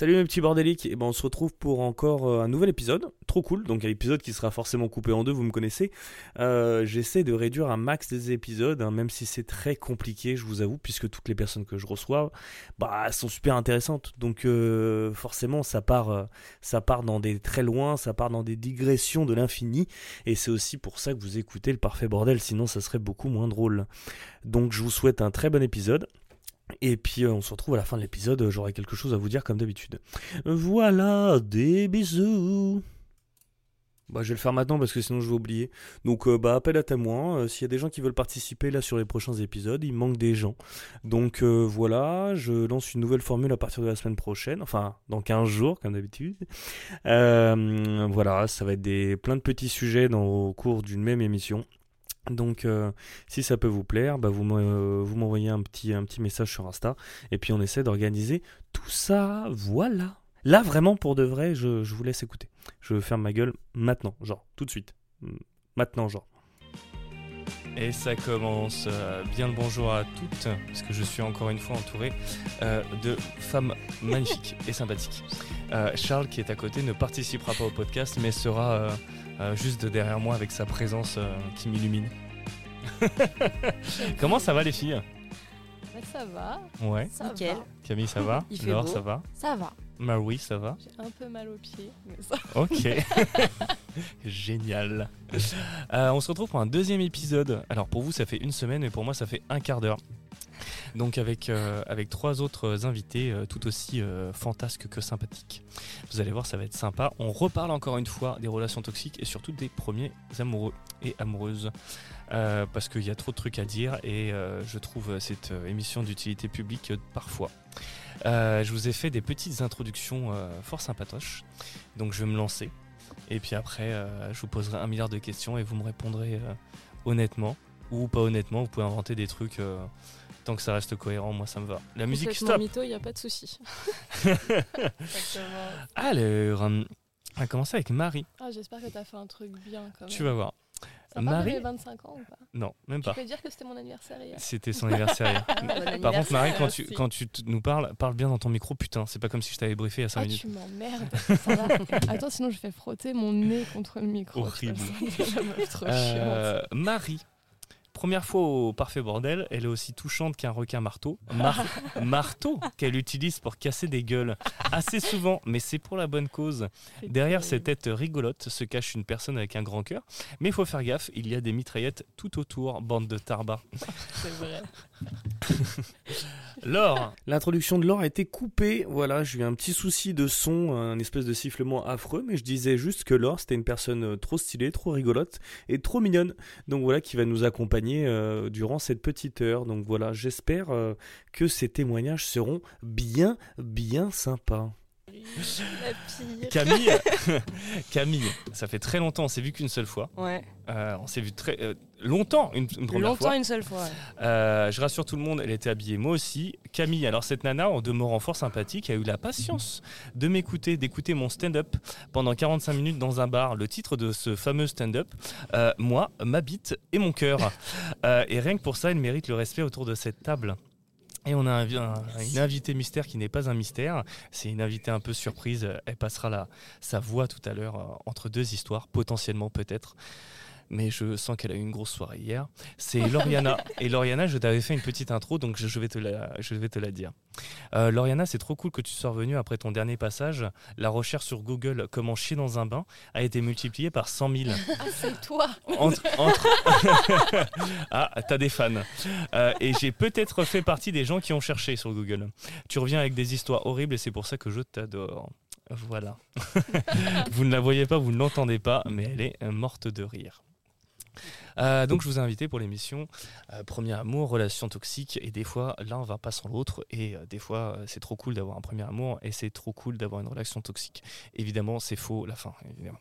Salut mes petits bordéliques, et ben on se retrouve pour encore euh, un nouvel épisode, trop cool, donc un épisode qui sera forcément coupé en deux, vous me connaissez. Euh, J'essaie de réduire un max des épisodes, hein, même si c'est très compliqué, je vous avoue, puisque toutes les personnes que je reçois, bah, sont super intéressantes, donc euh, forcément ça part, ça part dans des très loin, ça part dans des digressions de l'infini, et c'est aussi pour ça que vous écoutez le parfait bordel, sinon ça serait beaucoup moins drôle. Donc je vous souhaite un très bon épisode. Et puis euh, on se retrouve à la fin de l'épisode, j'aurai quelque chose à vous dire comme d'habitude. Voilà, des bisous. Bah, je vais le faire maintenant parce que sinon je vais oublier. Donc euh, bah appel à témoins, euh, s'il y a des gens qui veulent participer là sur les prochains épisodes, il manque des gens. Donc euh, voilà, je lance une nouvelle formule à partir de la semaine prochaine, enfin dans 15 jours comme d'habitude. Euh, voilà, ça va être des plein de petits sujets dans, au cours d'une même émission. Donc, euh, si ça peut vous plaire, bah, vous euh, vous m'envoyez un petit, un petit message sur Insta et puis on essaie d'organiser tout ça. Voilà. Là, vraiment, pour de vrai, je, je vous laisse écouter. Je ferme ma gueule maintenant, genre, tout de suite. Maintenant, genre. Et ça commence. euh, bien le bonjour à toutes, parce que je suis encore une fois entouré euh, de femmes magnifiques et sympathiques. Euh, Charles, qui est à côté, ne participera pas au podcast, mais sera euh, juste derrière moi avec sa présence euh, qui m'illumine. Comment ça va les filles? Bah, ça va, Ouais. ça Nickel. va. Camille, ça va? Il fait Laure, beau. ça va? Ça va. Marie, ça va? J'ai un peu mal aux pieds, mais ça. Ok. Génial. Euh, on se retrouve pour un deuxième épisode. Alors pour vous, ça fait une semaine, mais pour moi, ça fait un quart d'heure. Donc avec, euh, avec trois autres invités euh, tout aussi euh, fantasques que sympathiques. Vous allez voir, ça va être sympa. On reparle encore une fois des relations toxiques et surtout des premiers amoureux et amoureuses. Parce qu'il y a trop de trucs à dire et je trouve cette émission d'utilité publique parfois. Je vous ai fait des petites introductions fort sympatoches. Donc je vais me lancer. Et puis après, je vous poserai un milliard de questions et vous me répondrez honnêtement ou pas honnêtement. Vous pouvez inventer des trucs tant que ça reste cohérent. Moi, ça me va. La musique stop. mytho, il n'y a pas de souci. Alors, euh, on va commencer avec Marie. Ah, j'espère que tu as fait un truc bien quand même. Tu vas voir. Ça Marie- Marie... 25 ans ou pas? Non, même Tu pas. peux dire que c'était mon anniversaire hier. C'était son anniversaire. hier. Bon Par contre, Marie, quand tu, quand tu nous parles, parle bien dans ton micro, putain. C'est pas comme si je t'avais briefé à 5 Ah, minutes. tu m'emmerdes. Attends, sinon je fais frotter mon nez contre le micro. Horrible. Trop Euh. Marie. Première fois au Parfait Bordel, elle est aussi touchante qu'un requin marteau. Mar- marteau qu'elle utilise pour casser des gueules. Assez souvent, mais c'est pour la bonne cause. Derrière cette terrible. tête rigolote se cache une personne avec un grand cœur. Mais il faut faire gaffe, il y a des mitraillettes tout autour, bande de tarbas. C'est vrai. Laure, L'introduction de Laure a été coupée. Voilà, j'ai eu un petit souci de son, un espèce de sifflement affreux, mais je disais juste que Laure, c'était une personne euh, trop stylée, trop rigolote et trop mignonne. Donc voilà, qui va nous accompagner euh, durant cette petite heure. Donc voilà, j'espère euh, que ces témoignages seront bien, bien sympas. La pire. Camille, Camille, ça fait très longtemps, on s'est vu qu'une seule fois. Ouais. Euh, on s'est vu très euh, longtemps une, une première Longtemps fois. une seule fois. ouais. Euh, je rassure tout le monde, elle était habillée, moi aussi. Camille, alors cette nana, en demeurant fort sympathique, a eu la patience de m'écouter, d'écouter mon stand-up pendant 45 minutes dans un bar. Le titre de ce fameux stand-up, moi, ma bite et mon cœur. Et rien que pour ça, elle mérite le respect autour de cette table. Et on a un- un- une invitée mystère qui n'est pas un mystère, c'est une invitée un peu surprise. Elle passera la, sa voix tout à l'heure euh, entre deux histoires, potentiellement peut-être. Mais je sens qu'elle a eu une grosse soirée hier. C'est Lauriana. Et Lauriana, je t'avais fait une petite intro, donc je, vais, te la, je vais te la dire. Euh, Lauriana, c'est trop cool que tu sois revenue après ton dernier passage. La recherche sur Google Comment chier dans un bain a été multipliée par 100 000. Ah, c'est toi. Entre, entre... ah, t'as des fans. Euh, et j'ai peut-être fait partie des gens qui ont cherché sur Google. Tu reviens avec des histoires horribles et c'est pour ça que je t'adore. Voilà. vous ne la voyez pas, vous ne l'entendez pas, mais elle est morte de rire. Euh, donc je vous ai invité pour l'émission euh, Premier amour, relation toxique et des fois l'un va pas sans l'autre et euh, des fois c'est trop cool d'avoir un premier amour et c'est trop cool d'avoir une relation toxique. Évidemment c'est faux la fin évidemment.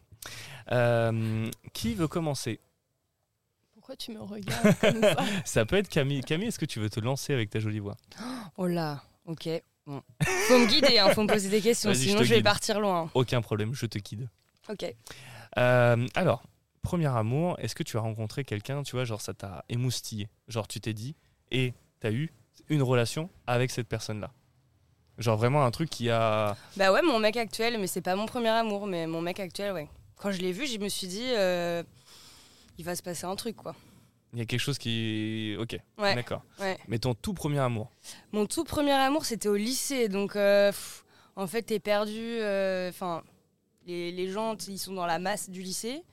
Qui veut commencer? Pourquoi tu me regardes comme ça? Ça peut être Camille. Camille, est-ce que tu veux te lancer avec ta jolie voix? Oh là, ok. Bon. Faut me guider, hein, faut me poser des questions, je sinon je, vais guide. partir loin. Aucun problème, je te guide. Ok. Alors, premier amour, est-ce que tu as rencontré quelqu'un, tu vois, genre ça t'a émoustillé? Genre tu t'es dit, et t'as eu une relation avec cette personne-là? Genre vraiment un truc qui a. Bah ouais, mon mec actuel, mais c'est pas mon premier amour, mais mon mec actuel, ouais. Quand je l'ai vu, je me suis dit, euh, il va se passer un truc, quoi. Il y a quelque chose qui. Ok, Ouais. d'accord. Ouais. Mais ton tout premier amour? Mon tout premier amour, c'était au lycée, donc euh, pff, en fait, t'es perdu. euh, Enfin, les, les gens, ils sont dans la masse du lycée.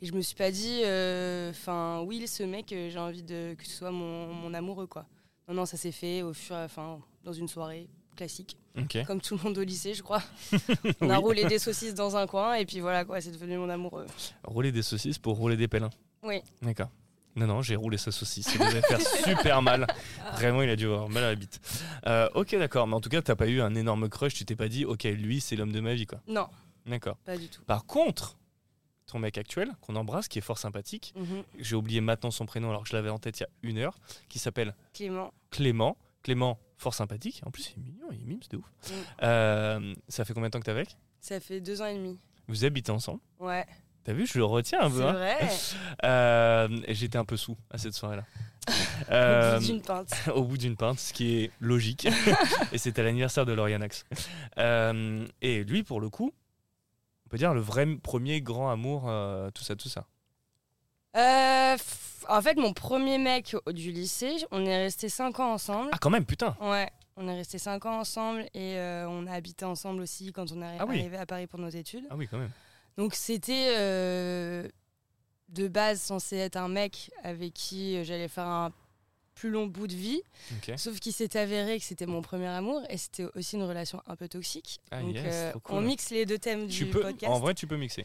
Et je me suis pas dit, euh, enfin, oui, ce mec, euh, j'ai envie de que ce soit mon, mon amoureux, quoi. Non, non, ça s'est fait au fur, enfin, dans une soirée classique, comme tout le monde au lycée, je crois. On a roulé des saucisses dans un coin, et puis voilà, quoi, c'est devenu mon amoureux. Rouler des saucisses pour rouler des pellins. Oui. D'accord. Non, non, j'ai roulé sa saucisse. Ça devait faire super mal. Vraiment, il a dû avoir mal à la bite. Euh, ok, d'accord. Mais en tout cas, t'as pas eu un énorme crush. Tu t'es pas dit, ok, lui, c'est l'homme de ma vie, quoi. Non, D'accord. pas du tout. Par contre, ton mec actuel, qu'on embrasse, qui est fort sympathique, Mhm. j'ai oublié maintenant son prénom alors que je l'avais en tête il y a une heure, qui s'appelle Clément. Clément. Clément, fort sympathique. En plus, il est mignon, il est mime, c'est ouf. Mm. Euh, ça fait combien de temps que t'es avec? Ça fait deux ans et demi. Vous habitez ensemble? Ouais, T'as vu, je le retiens un c'est peu. hein. vrai. Euh, et J'étais un peu sous à cette soirée-là. Au Euh, bout d'une pinte. au bout d'une pinte, ce qui est logique. et c'était l'anniversaire de Laurianax. Euh, et lui, pour le coup, on peut dire le vrai premier grand amour, euh, tout ça, tout ça. Euh, en fait, mon premier mec du lycée, on est resté 5 ans ensemble. Ah, quand même, putain Ouais, on est resté 5 ans ensemble et euh, on a habité ensemble aussi quand on est Ah oui. arrivé à Paris pour nos études. Ah oui, quand même. Donc c'était de base censé être un mec avec qui j'allais faire un plus long bout de vie, sauf qu'il s'est avéré que c'était mon premier amour et c'était aussi une relation un peu toxique. Ah, Donc yes, euh, cool. on mixe les deux thèmes Tu du peux, podcast. en vrai, tu peux mixer.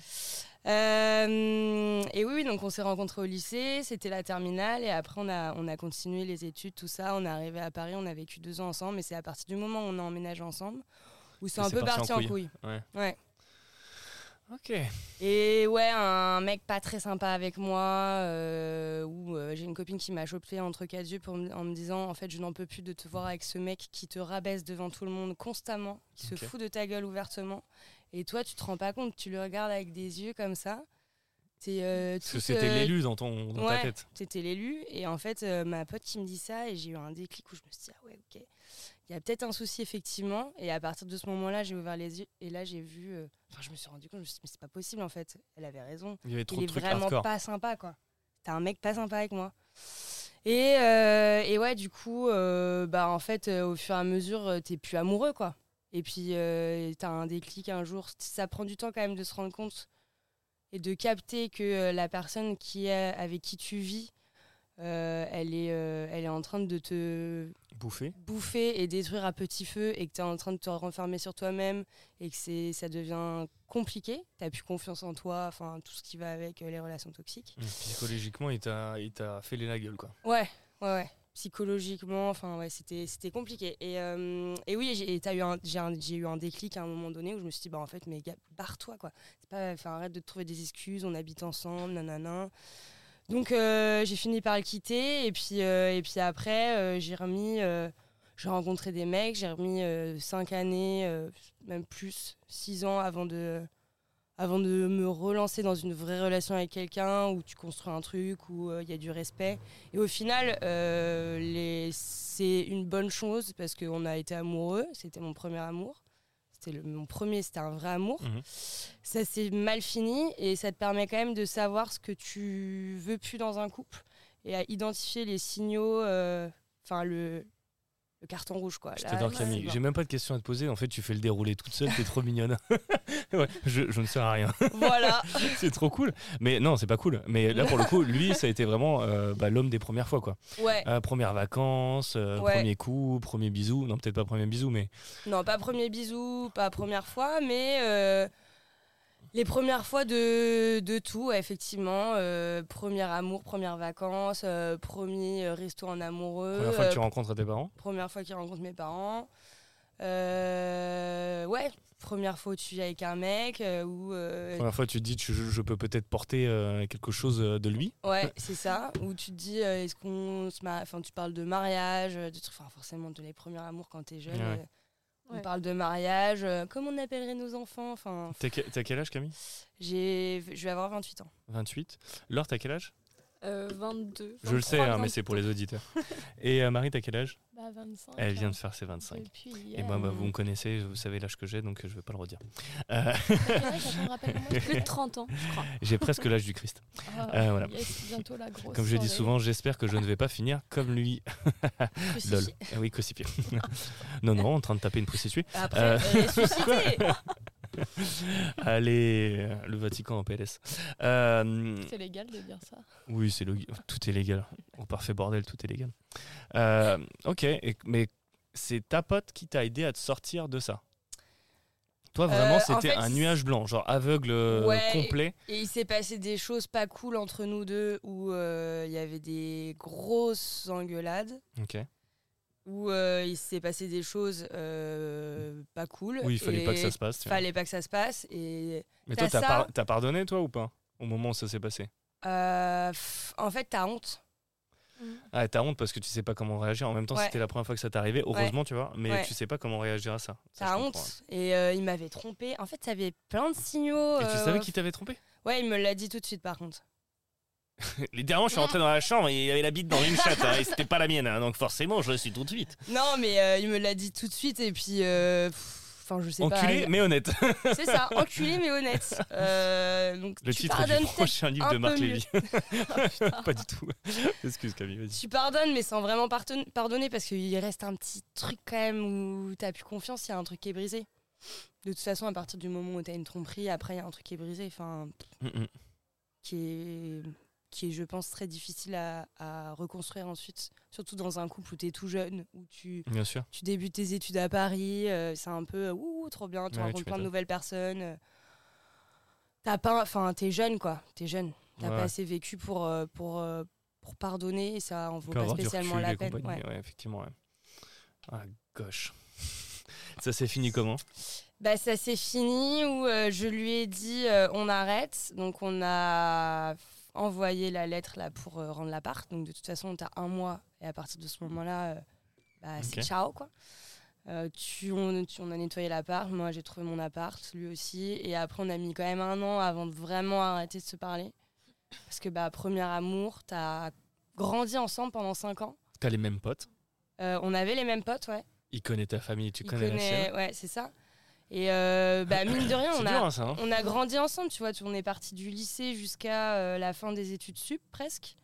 Euh, et oui, oui, donc on s'est rencontrés au lycée, c'était la terminale, et après on a, on a continué les études, tout ça. On est arrivé à Paris, on a vécu deux ans ensemble, et c'est à partir du moment où on a emménagé ensemble où c'est un peu parti parti en en couille. couille. Ouais. Ouais. Ok. Et ouais, un mec pas très sympa avec moi, euh, où euh, j'ai une copine qui m'a chopé entre quatre yeux pour en me disant en fait je n'en peux plus de te voir avec ce mec qui te rabaisse devant tout le monde constamment, qui se fout de ta gueule ouvertement. Et toi tu te rends pas compte, tu le regardes avec des yeux comme ça. Euh, Parce que c'était euh, l'élu dans, ton, dans ta ouais. tête. C'était l'élu. Et en fait, euh, ma pote qui me dit ça, et j'ai eu un déclic où je me suis dit, ah ouais, ok. Il y a peut-être un souci, effectivement. Et à partir de ce moment-là, j'ai ouvert les yeux. Et là, j'ai vu. euh, Enfin, je me suis rendu compte, je me suis dit, mais c'est pas possible, en fait. Elle avait raison. Il y avait trop Il de est trucs vraiment hardcore. pas sympa, quoi. T'as un mec pas sympa avec moi. Et, euh, et ouais, du coup, euh, bah, en fait, au fur et à mesure, t'es plus amoureux, quoi. Et puis, t'as un déclic un jour. Ça prend du temps quand même de se rendre compte et de capter que la personne qui est, avec qui tu vis, euh, elle, est, euh, elle est en train de te Bouffé. bouffer et détruire à petit feu et que tu es en train de te renfermer sur toi-même et que c'est ça devient compliqué. Tu plus confiance en toi, enfin tout ce qui va avec euh, les relations toxiques. Mmh, Psychologiquement, il t'a il t'a fêlé la gueule, quoi. Ouais, ouais, ouais. Psychologiquement, enfin ouais, c'était c'était compliqué. Et, euh, et oui, j'ai t'as eu un- eu un déclic à un moment donné où je me suis dit bah en fait mais barre-toi quoi. C'est pas, arrête de te trouver des excuses. On habite ensemble, nanana. Donc euh, j'ai fini par le quitter et puis euh, et puis après euh, j'ai remis, j'ai rencontré des mecs, j'ai remis euh, cinq années, même plus, six ans avant de avant de me relancer dans une vraie relation avec quelqu'un où tu construis un truc où il y a du respect. Et au final, c'est une bonne chose parce qu'on a été amoureux. C'était mon premier amour. C'était mon premier, c'était un vrai amour. Mhm. Ça s'est mal fini et ça te permet quand même de savoir ce que tu veux plus dans un couple et à identifier les signaux, euh, enfin le, le carton rouge quoi. Je t'adore, Camille. J'ai même pas de questions à te poser. En fait, tu fais le déroulé toute seule. T'es trop mignonne. ouais, je, je ne sers à rien. Voilà. c'est trop cool. Mais non, c'est pas cool. Mais là, pour le coup, lui, ça a été vraiment euh, bah, l'homme des premières fois, quoi. Ouais. Euh, première vacances, euh, Ouais. premier coup, premier bisou. Non, peut-être pas premier bisou, mais Non, pas premier bisou, pas première fois, mais euh, les premières fois de, de tout, effectivement. Euh, premier amour, première vacances, euh, premier euh, resto en amoureux. première fois que tu rencontres tes parents. première fois qu'il rencontre mes parents. Euh, ouais, première fois où tu vis avec un mec, euh, ou euh, Première fois, tu te dis, tu- je, je peux peut-être porter quelque chose de lui. Ouais, c'est ça. Où tu te dis, est-ce qu'on se marie Enfin, tu parles de mariage, de trucs. Enfin, forcément, de les premiers amours quand t'es jeune. Ouais. On Ouais. parle de mariage, euh, comment on appellerait nos enfants Enfin, t'as quel âge, Camille? j'ai, je vais avoir 28 ans. 28. Laure, t'as quel âge? Euh, 22. Je le sais, 23, hein, mais c'est pour les auditeurs. Et euh, Marie, t'as quel âge? Bah, 25. Elle vient de hein. faire ses 25. Depuis Et moi, bah, vous me connaissez, vous savez l'âge que j'ai, donc euh, je vais pas le redire. Euh. Plus de 30 ans, je crois. j'ai presque l'âge du Christ. Ah, Euh, voilà. yes, bientôt la grosse. Comme je dis souvent, j'espère que je ne vais pas finir comme lui. Lol. Ah oui, crucifié. non, non, en train de taper une prostituée. Après, Euh. euh. Allez, le Vatican en PLS. Euh, C'est légal de dire ça. oui, c'est tout est légal. Au parfait bordel, tout est légal. Euh, ok, et- mais c'est ta pote qui t'a aidé à te sortir de ça? Toi, vraiment, Euh, en c'était fait, un nuage blanc, genre aveugle Ouais. complet. Et il s'est passé des choses pas cool entre nous deux où euh, il y avait des grosses engueulades. Ok. Où euh, il s'est passé des choses euh, pas cool. Oui, il fallait pas que ça se passe. tiens. Fallait pas que ça se passe. Et Mais toi, t'as ça. par- t'as pardonné, toi, ou pas Au moment où ça s'est passé? Euh, pff, en fait, t'as honte. Ah, t'as honte parce que tu sais pas comment réagir. En même temps, Ouais. c'était la première fois que ça t'arrivait, heureusement, tu vois, mais Ouais. tu sais pas comment réagir à ça. Ça, T'as honte. Et euh, il m'avait trompé. En fait, ça avait plein de signaux. Et tu savais qui t'avait trompé? Ouais, il me l'a dit tout de suite par contre. Littéralement, je suis rentré dans la chambre et il y avait la bite dans une chatte, hein, et c'était pas la mienne, hein, donc forcément, je le suis tout de suite. Non, mais euh, il me l'a dit tout de suite et puis. euh, pff, Enfin, je sais Enculé, pas. mais honnête. C'est ça, enculé mais honnête. Euh, donc Le tu titre pardonnes du peut-être prochain livre de Marc Lévy. putain. pas du tout. Excuse Camille, vas-y. Tu pardonnes, mais sans vraiment pardon- pardonner parce qu'il reste un petit truc quand même où t'as plus confiance, il y a un truc qui est brisé. De toute façon, à partir du moment où t'as une tromperie, après il y a un truc qui est brisé, enfin, Mm, mm. qui est, qui est, je pense, très difficile à, à reconstruire ensuite. Surtout dans un couple où t'es tout jeune, où tu, Bien sûr. tu débutes tes études à Paris, euh, c'est un peu ouh, trop bien, tu Ouais, rencontres tu plein de nouvelles personnes. euh. T'as pas, enfin, t'es jeune quoi, t'es jeune. T'as Ouais. pas assez vécu pour, euh, pour, euh, pour pardonner et ça en vaut pas spécialement la peine. ouais. ouais, effectivement. Ah, gauche. Ça s'est fini comment? Bah, ça s'est fini où je lui ai dit on arrête. Donc on a envoyé la lettre là pour euh, rendre l'appart. Donc de toute façon, t'as un mois et à partir de ce moment-là, euh, bah, c'est ciao quoi. Euh, tu, on, tu- on a nettoyé l'appart, moi j'ai trouvé mon appart, lui aussi. Et après, on a mis quand même un an avant de vraiment arrêter de se parler. Parce que, bah, premier amour, t'as grandi ensemble pendant 5 ans. T'as les mêmes potes? On avait les mêmes potes, ouais. Il connaît ta famille, tu Il connais la connaît- sienne? Ouais, c'est ça. Et euh, bah, mine de rien, on dur, a, hein, ça. hein. on a grandi ensemble, tu vois. On est parti du lycée jusqu'à euh, la fin des études sup, presque.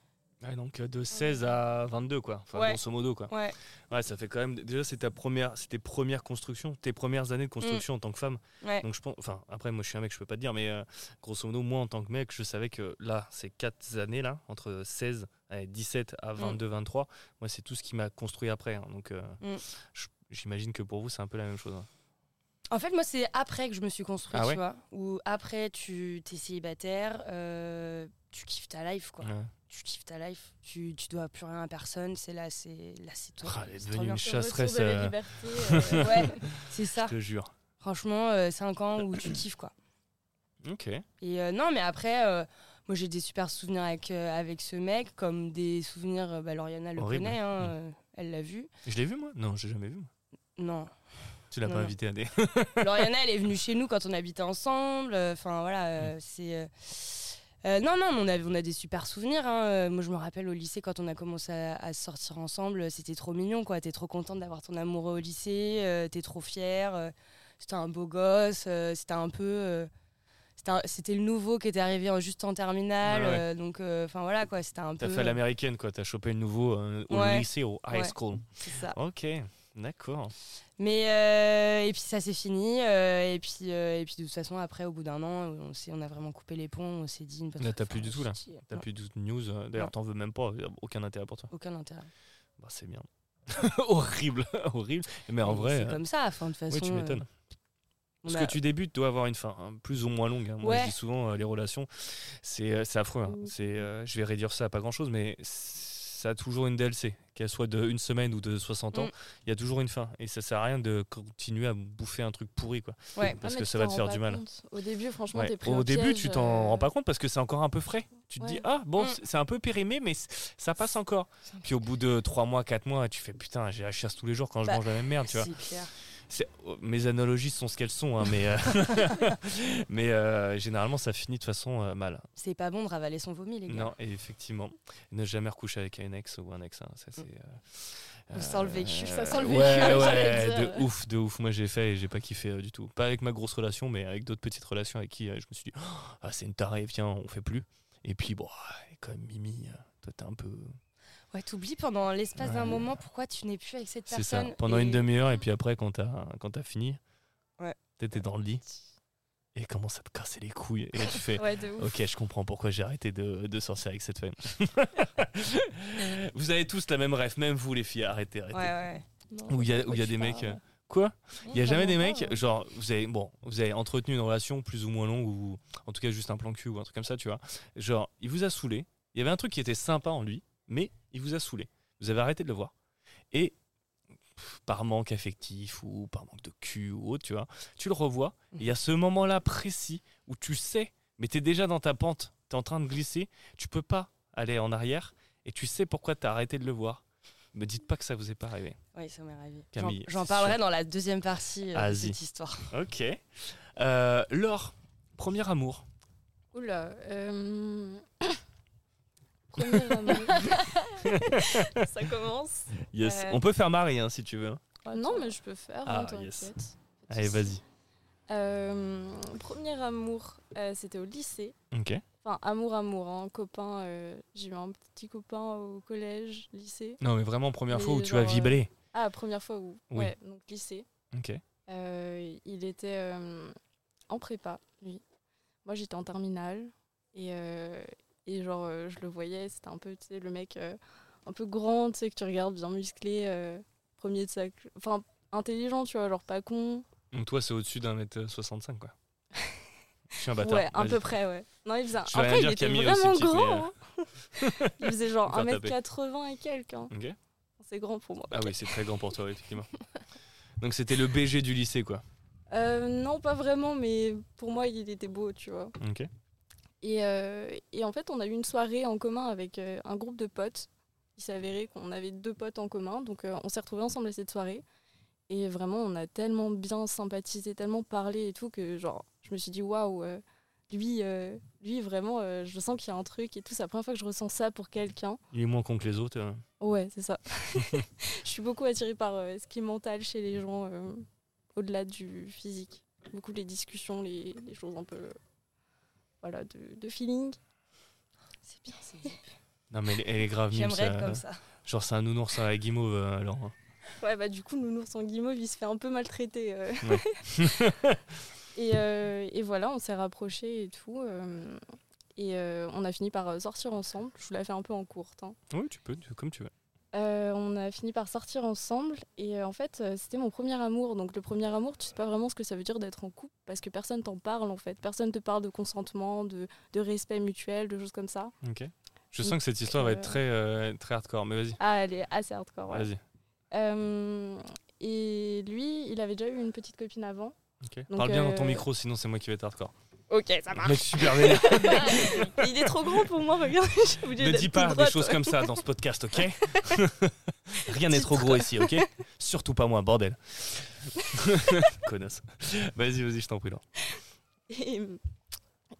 Ouais, donc euh, de 16 à 22, quoi. Enfin, Ouais. grosso modo, quoi. Ouais, Ouais, ça fait quand même. Déjà, c'est ta première, c'est tes premières constructions, tes premières années de construction en tant que femme. ouais. Donc je pense, enfin après moi je suis un mec, je peux pas te dire, mais euh, grosso modo moi en tant que mec, je savais que là ces quatre années là, entre 16, allez, 17 à 22, 23, moi c'est tout ce qui m'a construit après. hein. donc Mm. j'imagine que pour vous c'est un peu la même chose. hein. En fait, moi, c'est après que je me suis construite, Ah ouais tu vois. Ou après, tu es célibataire, euh, tu kiffes ta life, quoi. Ouais. Tu kiffes ta life, tu, tu dois plus rien à personne. C'est là, c'est là, c'est toi. Ah, elle est C'est devenue une chasseresse, de euh, euh, Ouais, c'est ça. Je te jure. Franchement, 5 ans où tu kiffes, quoi. Ok. Et euh, non, mais après, euh, moi j'ai des super souvenirs avec, euh, avec ce mec, comme des souvenirs, euh, bah, Lauriana le Horrible. connaît, hein, Mm. euh, elle l'a vu. Je l'ai vu moi? Non, j'ai jamais vu. Non. Tu l'as pas invité à des. Lauriana, elle est venue chez nous quand on habitait ensemble. euh, Enfin voilà, euh, Mm. c'est. euh, non, non, on a, on a des super souvenirs. hein. Moi, je me rappelle au lycée, quand on a commencé à, à sortir ensemble, c'était trop mignon, quoi. T'es trop contente d'avoir ton amoureux au lycée, euh, t'es trop fière. euh, c'était un beau gosse, c'était un peu. c'était le nouveau qui était arrivé en, juste en terminale. Ouais. donc, enfin voilà, quoi. C'était un T'as peu. fait l'américaine quoi. T'as chopé le nouveau au Ouais. lycée, au high Ouais. school. C'est ça. Ok. D'accord. Mais euh, et puis ça s'est fini euh, et puis euh, et puis de toute façon après au bout d'un an on s'est on a vraiment coupé les ponts on s'est dit une Là, t'as plus du tout, là. T'as plus de news. D'ailleurs, t'en veux même pas. Aucun intérêt pour toi. aucun intérêt Bah, c'est bien. horrible, horrible. Mais en Mais vrai. c'est comme ça enfin de toute façon Oui, tu m'étonnes. on Ce a- que tu débutes doit avoir une fin, hein, plus ou moins longue. hein. Moi, Ouais. je dis souvent, les relations, c'est affreux. hein. Mm. C'est, je vais réduire ça à pas grand-chose, mais ça a toujours une DLC. Qu'elle soit de une semaine ou de 60 ans, Mm. il y a toujours une fin. Et ça sert à rien de continuer à bouffer un truc pourri. Quoi. ouais Parce Ah, que ça va te faire du mal. compte. Au début, franchement, Ouais. t'es pris Au début, piège, tu t'en euh, rends pas compte parce que c'est encore un peu frais. Tu te Ouais. dis, ah bon, Mm. c'est- un peu périmé, mais ça passe encore. Puis au bout de 3 mois, 4 mois, tu fais putain, j'ai la chasse tous les jours quand je Bah, mange la même merde. Tu vois. clair mes analogies sont ce qu'elles sont, hein, mais, euh, mais euh, généralement ça finit de façon euh, mal. C'est pas bon de ravaler son vomi, les gars. Non, et effectivement, ne jamais recoucher avec un ex ou un ex. hein, ça, c'est, On sent le vécu. Ça sent le ouais, vécu, Ouais, dire. de ouf, de ouf. Moi j'ai fait et j'ai pas kiffé du tout. Pas avec ma grosse relation, mais avec d'autres petites relations avec qui je me suis dit, Oh, ah, c'est une tarée, viens, on fait plus. Et puis, bon, ouais, même, Mimi, toi t'es un peu. Ouais, t'oublies pendant l'espace d'un moment pourquoi tu n'es plus avec cette C'est ça, personne. pendant et- une demi-heure, et puis après, quand t'as, quand fini, Ouais. t'étais dans le lit et commence à te casser les couilles. Et tu fais, Ouais. Ok, je comprends pourquoi j'ai arrêté de, de sortir avec cette femme. vous avez tous la même rêve, même vous les filles, arrêtez, arrêtez. Ouais, ouais. Où il y a, où y des mecs. euh, Quoi? Il y a jamais des mecs, genre, vous avez, bon, vous avez entretenu une relation plus ou moins longue, ou en tout cas juste un plan cul ou un truc comme ça, tu vois. Genre, il vous a saoulé, il y avait un truc qui était sympa en lui, mais il vous a saoulé. Vous avez arrêté de le voir. Et par manque affectif ou par manque de cul ou autre, tu vois, tu le revois. et Il y a ce moment-là précis où tu sais, mais tu es déjà dans ta pente, tu es en train de glisser, tu peux pas aller en arrière et tu sais pourquoi tu as arrêté de le voir. Me dites pas que ça vous est pas arrivé. Oui, ça m'est arrivé. J'en- Camille, J'en c'est parlerai sûr. dans la deuxième partie euh, de cette histoire. Ok. Euh, Laure, premier amour. Oula. euh, Premier amour. Ça commence. Yes. Euh, On peut faire Marie hein, si tu veux. hein. Non, mais je peux faire, Ah, hein, yes. Allez, vas-y. Euh, premier amour, euh, c'était au lycée. Ok. Enfin, amour, amour, hein, copain. euh, J'ai eu un petit copain au collège, lycée. Non, mais vraiment, première fois où tu as euh, vibré. Ah, première fois où Oui. Ouais, donc lycée. Ok. Euh, il était euh, en prépa, lui. Moi, j'étais en terminale. Et, euh, et genre, euh, je le voyais, c'était un peu, tu sais, le mec euh, un peu grand, tu sais, que tu regardes, bien musclé, euh, premier de sa... Enfin, intelligent, tu vois, genre pas con. Donc toi, c'est au-dessus d'un mètre 65, quoi. Je suis un bâtard. ouais, à peu près, ouais. Non, il faisait... Rien Après, il était Camille vraiment grand. hein. il faisait genre On va taper. 1m80 et quelques. hein. C'est grand pour moi. Ah oui, c'est très grand pour toi, effectivement. Donc c'était le BG du lycée, quoi. Euh, non, pas vraiment, mais pour moi, il était beau, tu vois. Ok. Et, euh, et en fait, on a eu une soirée en commun avec euh, un groupe de potes. Il s'est avéré qu'on avait deux potes en commun, donc euh, on s'est retrouvés ensemble à cette soirée. Et vraiment, on a tellement bien sympathisé, tellement parlé et tout que genre, je me suis dit waouh, lui, euh, lui vraiment, je sens qu'il y a un truc et tout. C'est la première fois que je ressens ça pour quelqu'un. Il est moins con que les autres. euh. Ouais, c'est ça. je suis beaucoup attirée par ce qui est mental chez les gens, au-delà du physique. Beaucoup les discussions, les, les choses un peu, voilà, de, de feeling. C'est bien, c'est. Non, mais elle, elle est grave mimes. J'aimerais être comme ça. Genre, c'est un nounours à la guimauve, euh, alors. hein. Ouais, bah du coup, Nounours en guimauve, il se fait un peu maltraiter. euh. Ouais. et, euh, et voilà, on s'est rapprochés et tout. euh, et euh, on a fini par sortir ensemble. Je vous la fais un peu en courte. hein. Oui, tu peux, comme tu veux. Euh, on a fini par sortir ensemble. Et euh, en fait, euh, c'était mon premier amour. Donc le premier amour, tu sais pas vraiment ce que ça veut dire d'être en couple. Parce que personne t'en parle en fait. Personne te parle de consentement, de, de respect mutuel, de choses comme ça. Ok. Je Donc, sens que cette histoire va être très, très hardcore, mais vas-y. Ah, elle est assez hardcore. ouais. Vas-y. Et lui, il avait déjà eu une petite copine avant. Donc, Parle bien dans ton micro, sinon c'est moi qui vais être hardcore. Ok, ça Mec, super vénère. il est trop grand pour moi, regarde. Ne dis pas des choses comme ça dans ce podcast, ok Rien n'est trop gros ici, ok Surtout pas moi, bordel. Connasse. Vas-y, vas-y, je t'en prie là. Et,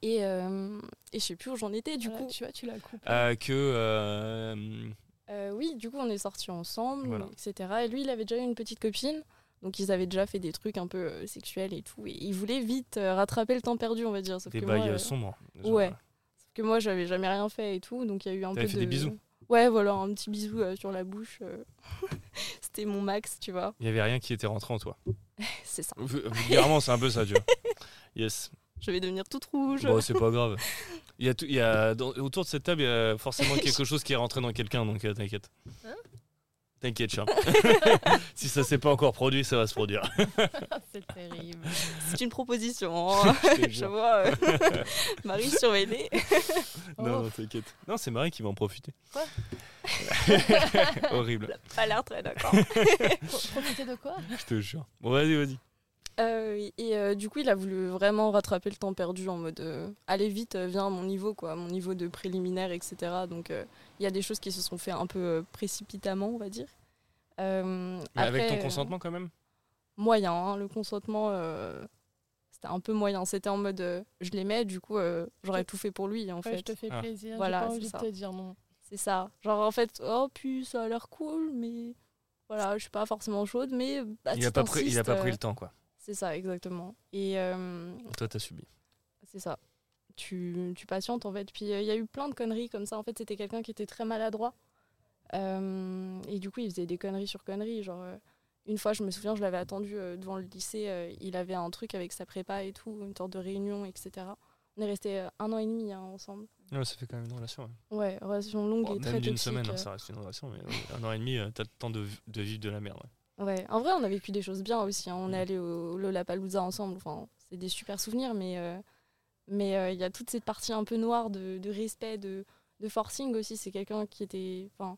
et, euh, et je sais plus où j'en étais, du coup. tu vois, tu l'as coupé. Euh, que. euh, Euh, oui, du coup, on est sortis ensemble, Voilà. etc. Et lui, il avait déjà eu une petite copine. Donc, ils avaient déjà fait des trucs un peu euh, sexuels et tout. Et il voulait vite euh, rattraper le temps perdu, on va dire. Sauf des que bails moi, euh, euh, sombres. genre, ouais. sauf que moi, j'avais jamais rien fait et tout. Donc, il y a eu un peu fait de. des bisous Ouais, voilà, un petit bisou sur la bouche. C'était mon max, tu vois. Il y avait rien qui était rentré en toi. C'est ça. Vulgairement, c'est un peu ça, tu vois. Yes. Je vais devenir toute rouge. Bon, c'est pas grave. Il y a, tout- il y a dans- autour de cette table, il y a forcément quelque chose qui est rentré dans quelqu'un, donc t'inquiète. Hein? T'inquiète, Charles. si ça s'est pas encore produit, ça va se produire. C'est terrible. C'est une proposition. hein. Je vois. euh, Marie surveillée. Non, non, t'inquiète. Non, c'est Marie qui va en profiter. Quoi Horrible, Pas l'air très d'accord. Profiter de quoi? Je te jure. Bon, vas-y, vas-y. Euh, et euh, du coup, il a voulu vraiment rattraper le temps perdu en mode euh, allez vite, euh, viens à mon niveau, quoi, mon niveau de préliminaire, etc. Donc euh, il y a des choses qui se sont fait un peu euh, précipitamment, on va dire. Euh, Mais avec ton consentement quand même? Moyen. hein. Le consentement, euh, c'était un peu moyen. C'était en mode euh, je l'aimais, du coup, euh, j'aurais tout fait pour lui en Ouais, fait. je te fais Ah. plaisir. Voilà, J'ai pas c'est envie de ça. te dire non. C'est ça. Genre en fait, oh, puis ça a l'air cool, mais voilà, je suis pas forcément chaude, mais bah, il a pas pris, il a pas pris le temps quoi. C'est ça, exactement. Et euh, Toi t'as subi. c'est ça. Tu, tu patientes en fait. Puis euh, il y a eu plein de conneries comme ça. En fait, c'était quelqu'un qui était très maladroit. Euh, et du coup, il faisait des conneries sur conneries. Genre, euh, une fois, je me souviens, je l'avais attendu euh, devant le lycée. euh, il avait un truc avec sa prépa et tout, une sorte de réunion, etc. On est resté un an et demi hein, ensemble. Ouais, ça fait quand même une relation. ouais. Ouais, relation longue Bon, et très même d'une semaine, hein, euh. ça reste une relation, mais un an et demi, euh, t'as le temps de, de vivre de la merde. ouais. Ouais, en vrai, on a vécu des choses bien aussi. hein. On est allé au Lollapalooza ensemble. Enfin, c'est des super souvenirs, mais euh, mais euh, il y a toute cette partie un peu noire de, de respect, de, de forcing aussi. C'est quelqu'un qui était, enfin,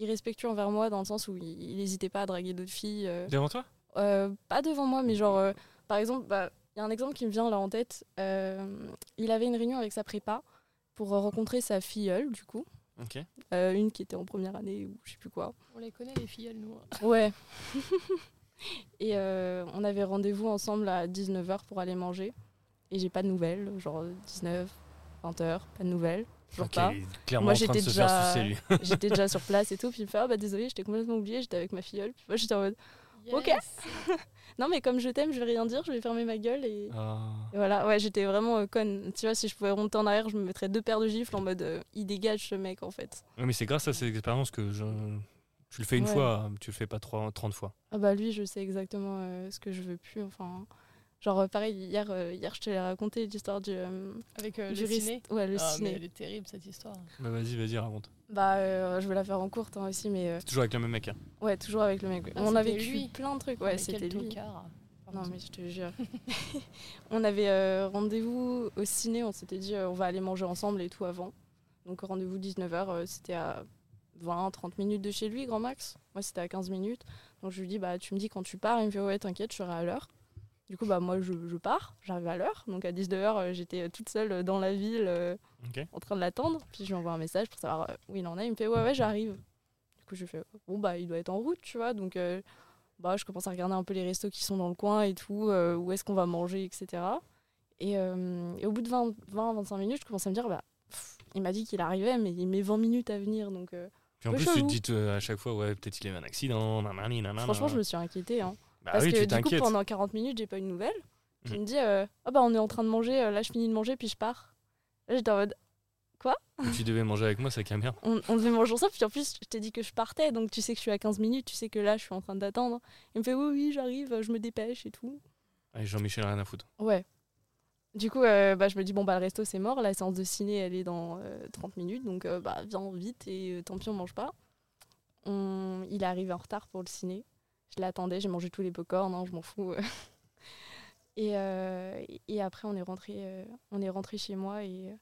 irrespectueux envers moi dans le sens où il n'hésitait pas à draguer d'autres filles. euh, Devant toi? Euh, pas devant moi, mais genre, par exemple, bah, il y a un exemple qui me vient là en tête. Il avait une réunion avec sa prépa pour rencontrer sa filleule, du coup, Euh, une qui était en première année ou je sais plus quoi. On les connaît, les filles, elles, nous. Ouais. et euh, on avait rendez-vous ensemble à 19h pour aller manger. Et j'ai pas de nouvelles, genre 19, 20h, pas de nouvelles. Toujours Ok, pas. clairement Moi, j'étais déjà-. J'étais déjà sur place et tout. Puis il me fait Ah bah désolé, j'étais complètement oubliée, j'étais avec ma filleule. Puis moi j'étais en mode Ok. Non, mais comme je t'aime, je vais rien dire, je vais fermer ma gueule. Et, Ah. et voilà, ouais, j'étais vraiment euh, conne. Tu vois, si je pouvais remonter en arrière, je me mettrais deux paires de gifles en mode euh, Il dégage ce mec en fait. Ouais, mais c'est grâce à cette expérience que je... tu le fais une Ouais. fois, tu le fais pas trois- 30 fois. Ah bah lui, je sais exactement euh, ce que je veux plus. Enfin, genre euh, pareil, hier, euh, hier je te l'ai raconté l'histoire du, euh, Avec euh, du le ciné. Ouais, le Ah, mais ciné. elle est terrible cette histoire. Bah vas-y, vas-y, raconte. Bah, euh, je vais la faire en courte hein, aussi, mais euh, C'est toujours avec le même mec. hein. ouais, toujours avec le mec. Ah, On a c'était vécu lui. plein de trucs. Ouais, Mais c'était lui. tocard. Non, mais je te jure. on avait euh, rendez-vous au ciné, on s'était dit euh, on va aller manger ensemble et tout avant. Donc rendez-vous 19h, c'était à 20-30 minutes de chez lui, grand max. Moi, c'était à 15 minutes. Donc je lui dis bah tu me dis quand tu pars, il me fait ouais, t'inquiète, je serai à l'heure. Du coup, bah moi je, je pars, j'arrive à l'heure. Donc à 19h, j'étais euh, toute seule dans la ville euh, en train de l'attendre. Puis je lui envoie un message pour savoir euh, où il en est. Il me fait ouais, ouais, j'arrive. Du coup, je fais bon, bah il doit être en route, tu vois. Donc euh, bah, je commence à regarder un peu les restos qui sont dans le coin et tout, euh, où est-ce qu'on va manger, etc. Et, euh, et au bout de 20-25 minutes, je commence à me dire bah, pff, il m'a dit qu'il arrivait, mais il met 20 minutes à venir. Donc euh, Puis en plus, tu te dis euh, à chaque fois, ouais, peut-être il a eu un accident, nanani, nanana. franchement, je me suis inquiétée. Hein. Bah Parce oui, que tu du coup, pendant 40 minutes, j'ai pas eu de nouvelles. Puis il me dit euh, ah bah on est en train de manger, euh, là je finis de manger, puis je pars. Là j'étais en mode Tu devais manger avec moi, c'est caméra. on, on devait manger ensemble, puis en plus, je t'ai dit que je partais, donc tu sais que je suis à 15 minutes, tu sais que là, je suis en train d'attendre. Il me fait, oui, oui, j'arrive, je me dépêche et tout. Allez, Jean-Michel, rien à foutre. Ouais. Du coup, euh, bah, je me dis, bon, bah, le resto, c'est mort, la séance de ciné, elle est dans euh, 30 minutes, donc euh, bah, viens vite, et euh, tant pis, on mange pas. On- Il est arrivé en retard pour le ciné. Je l'attendais, j'ai mangé tous les popcorn, hein, je m'en fous. et, euh, et après, on est rentré, euh, on est rentré chez moi et euh,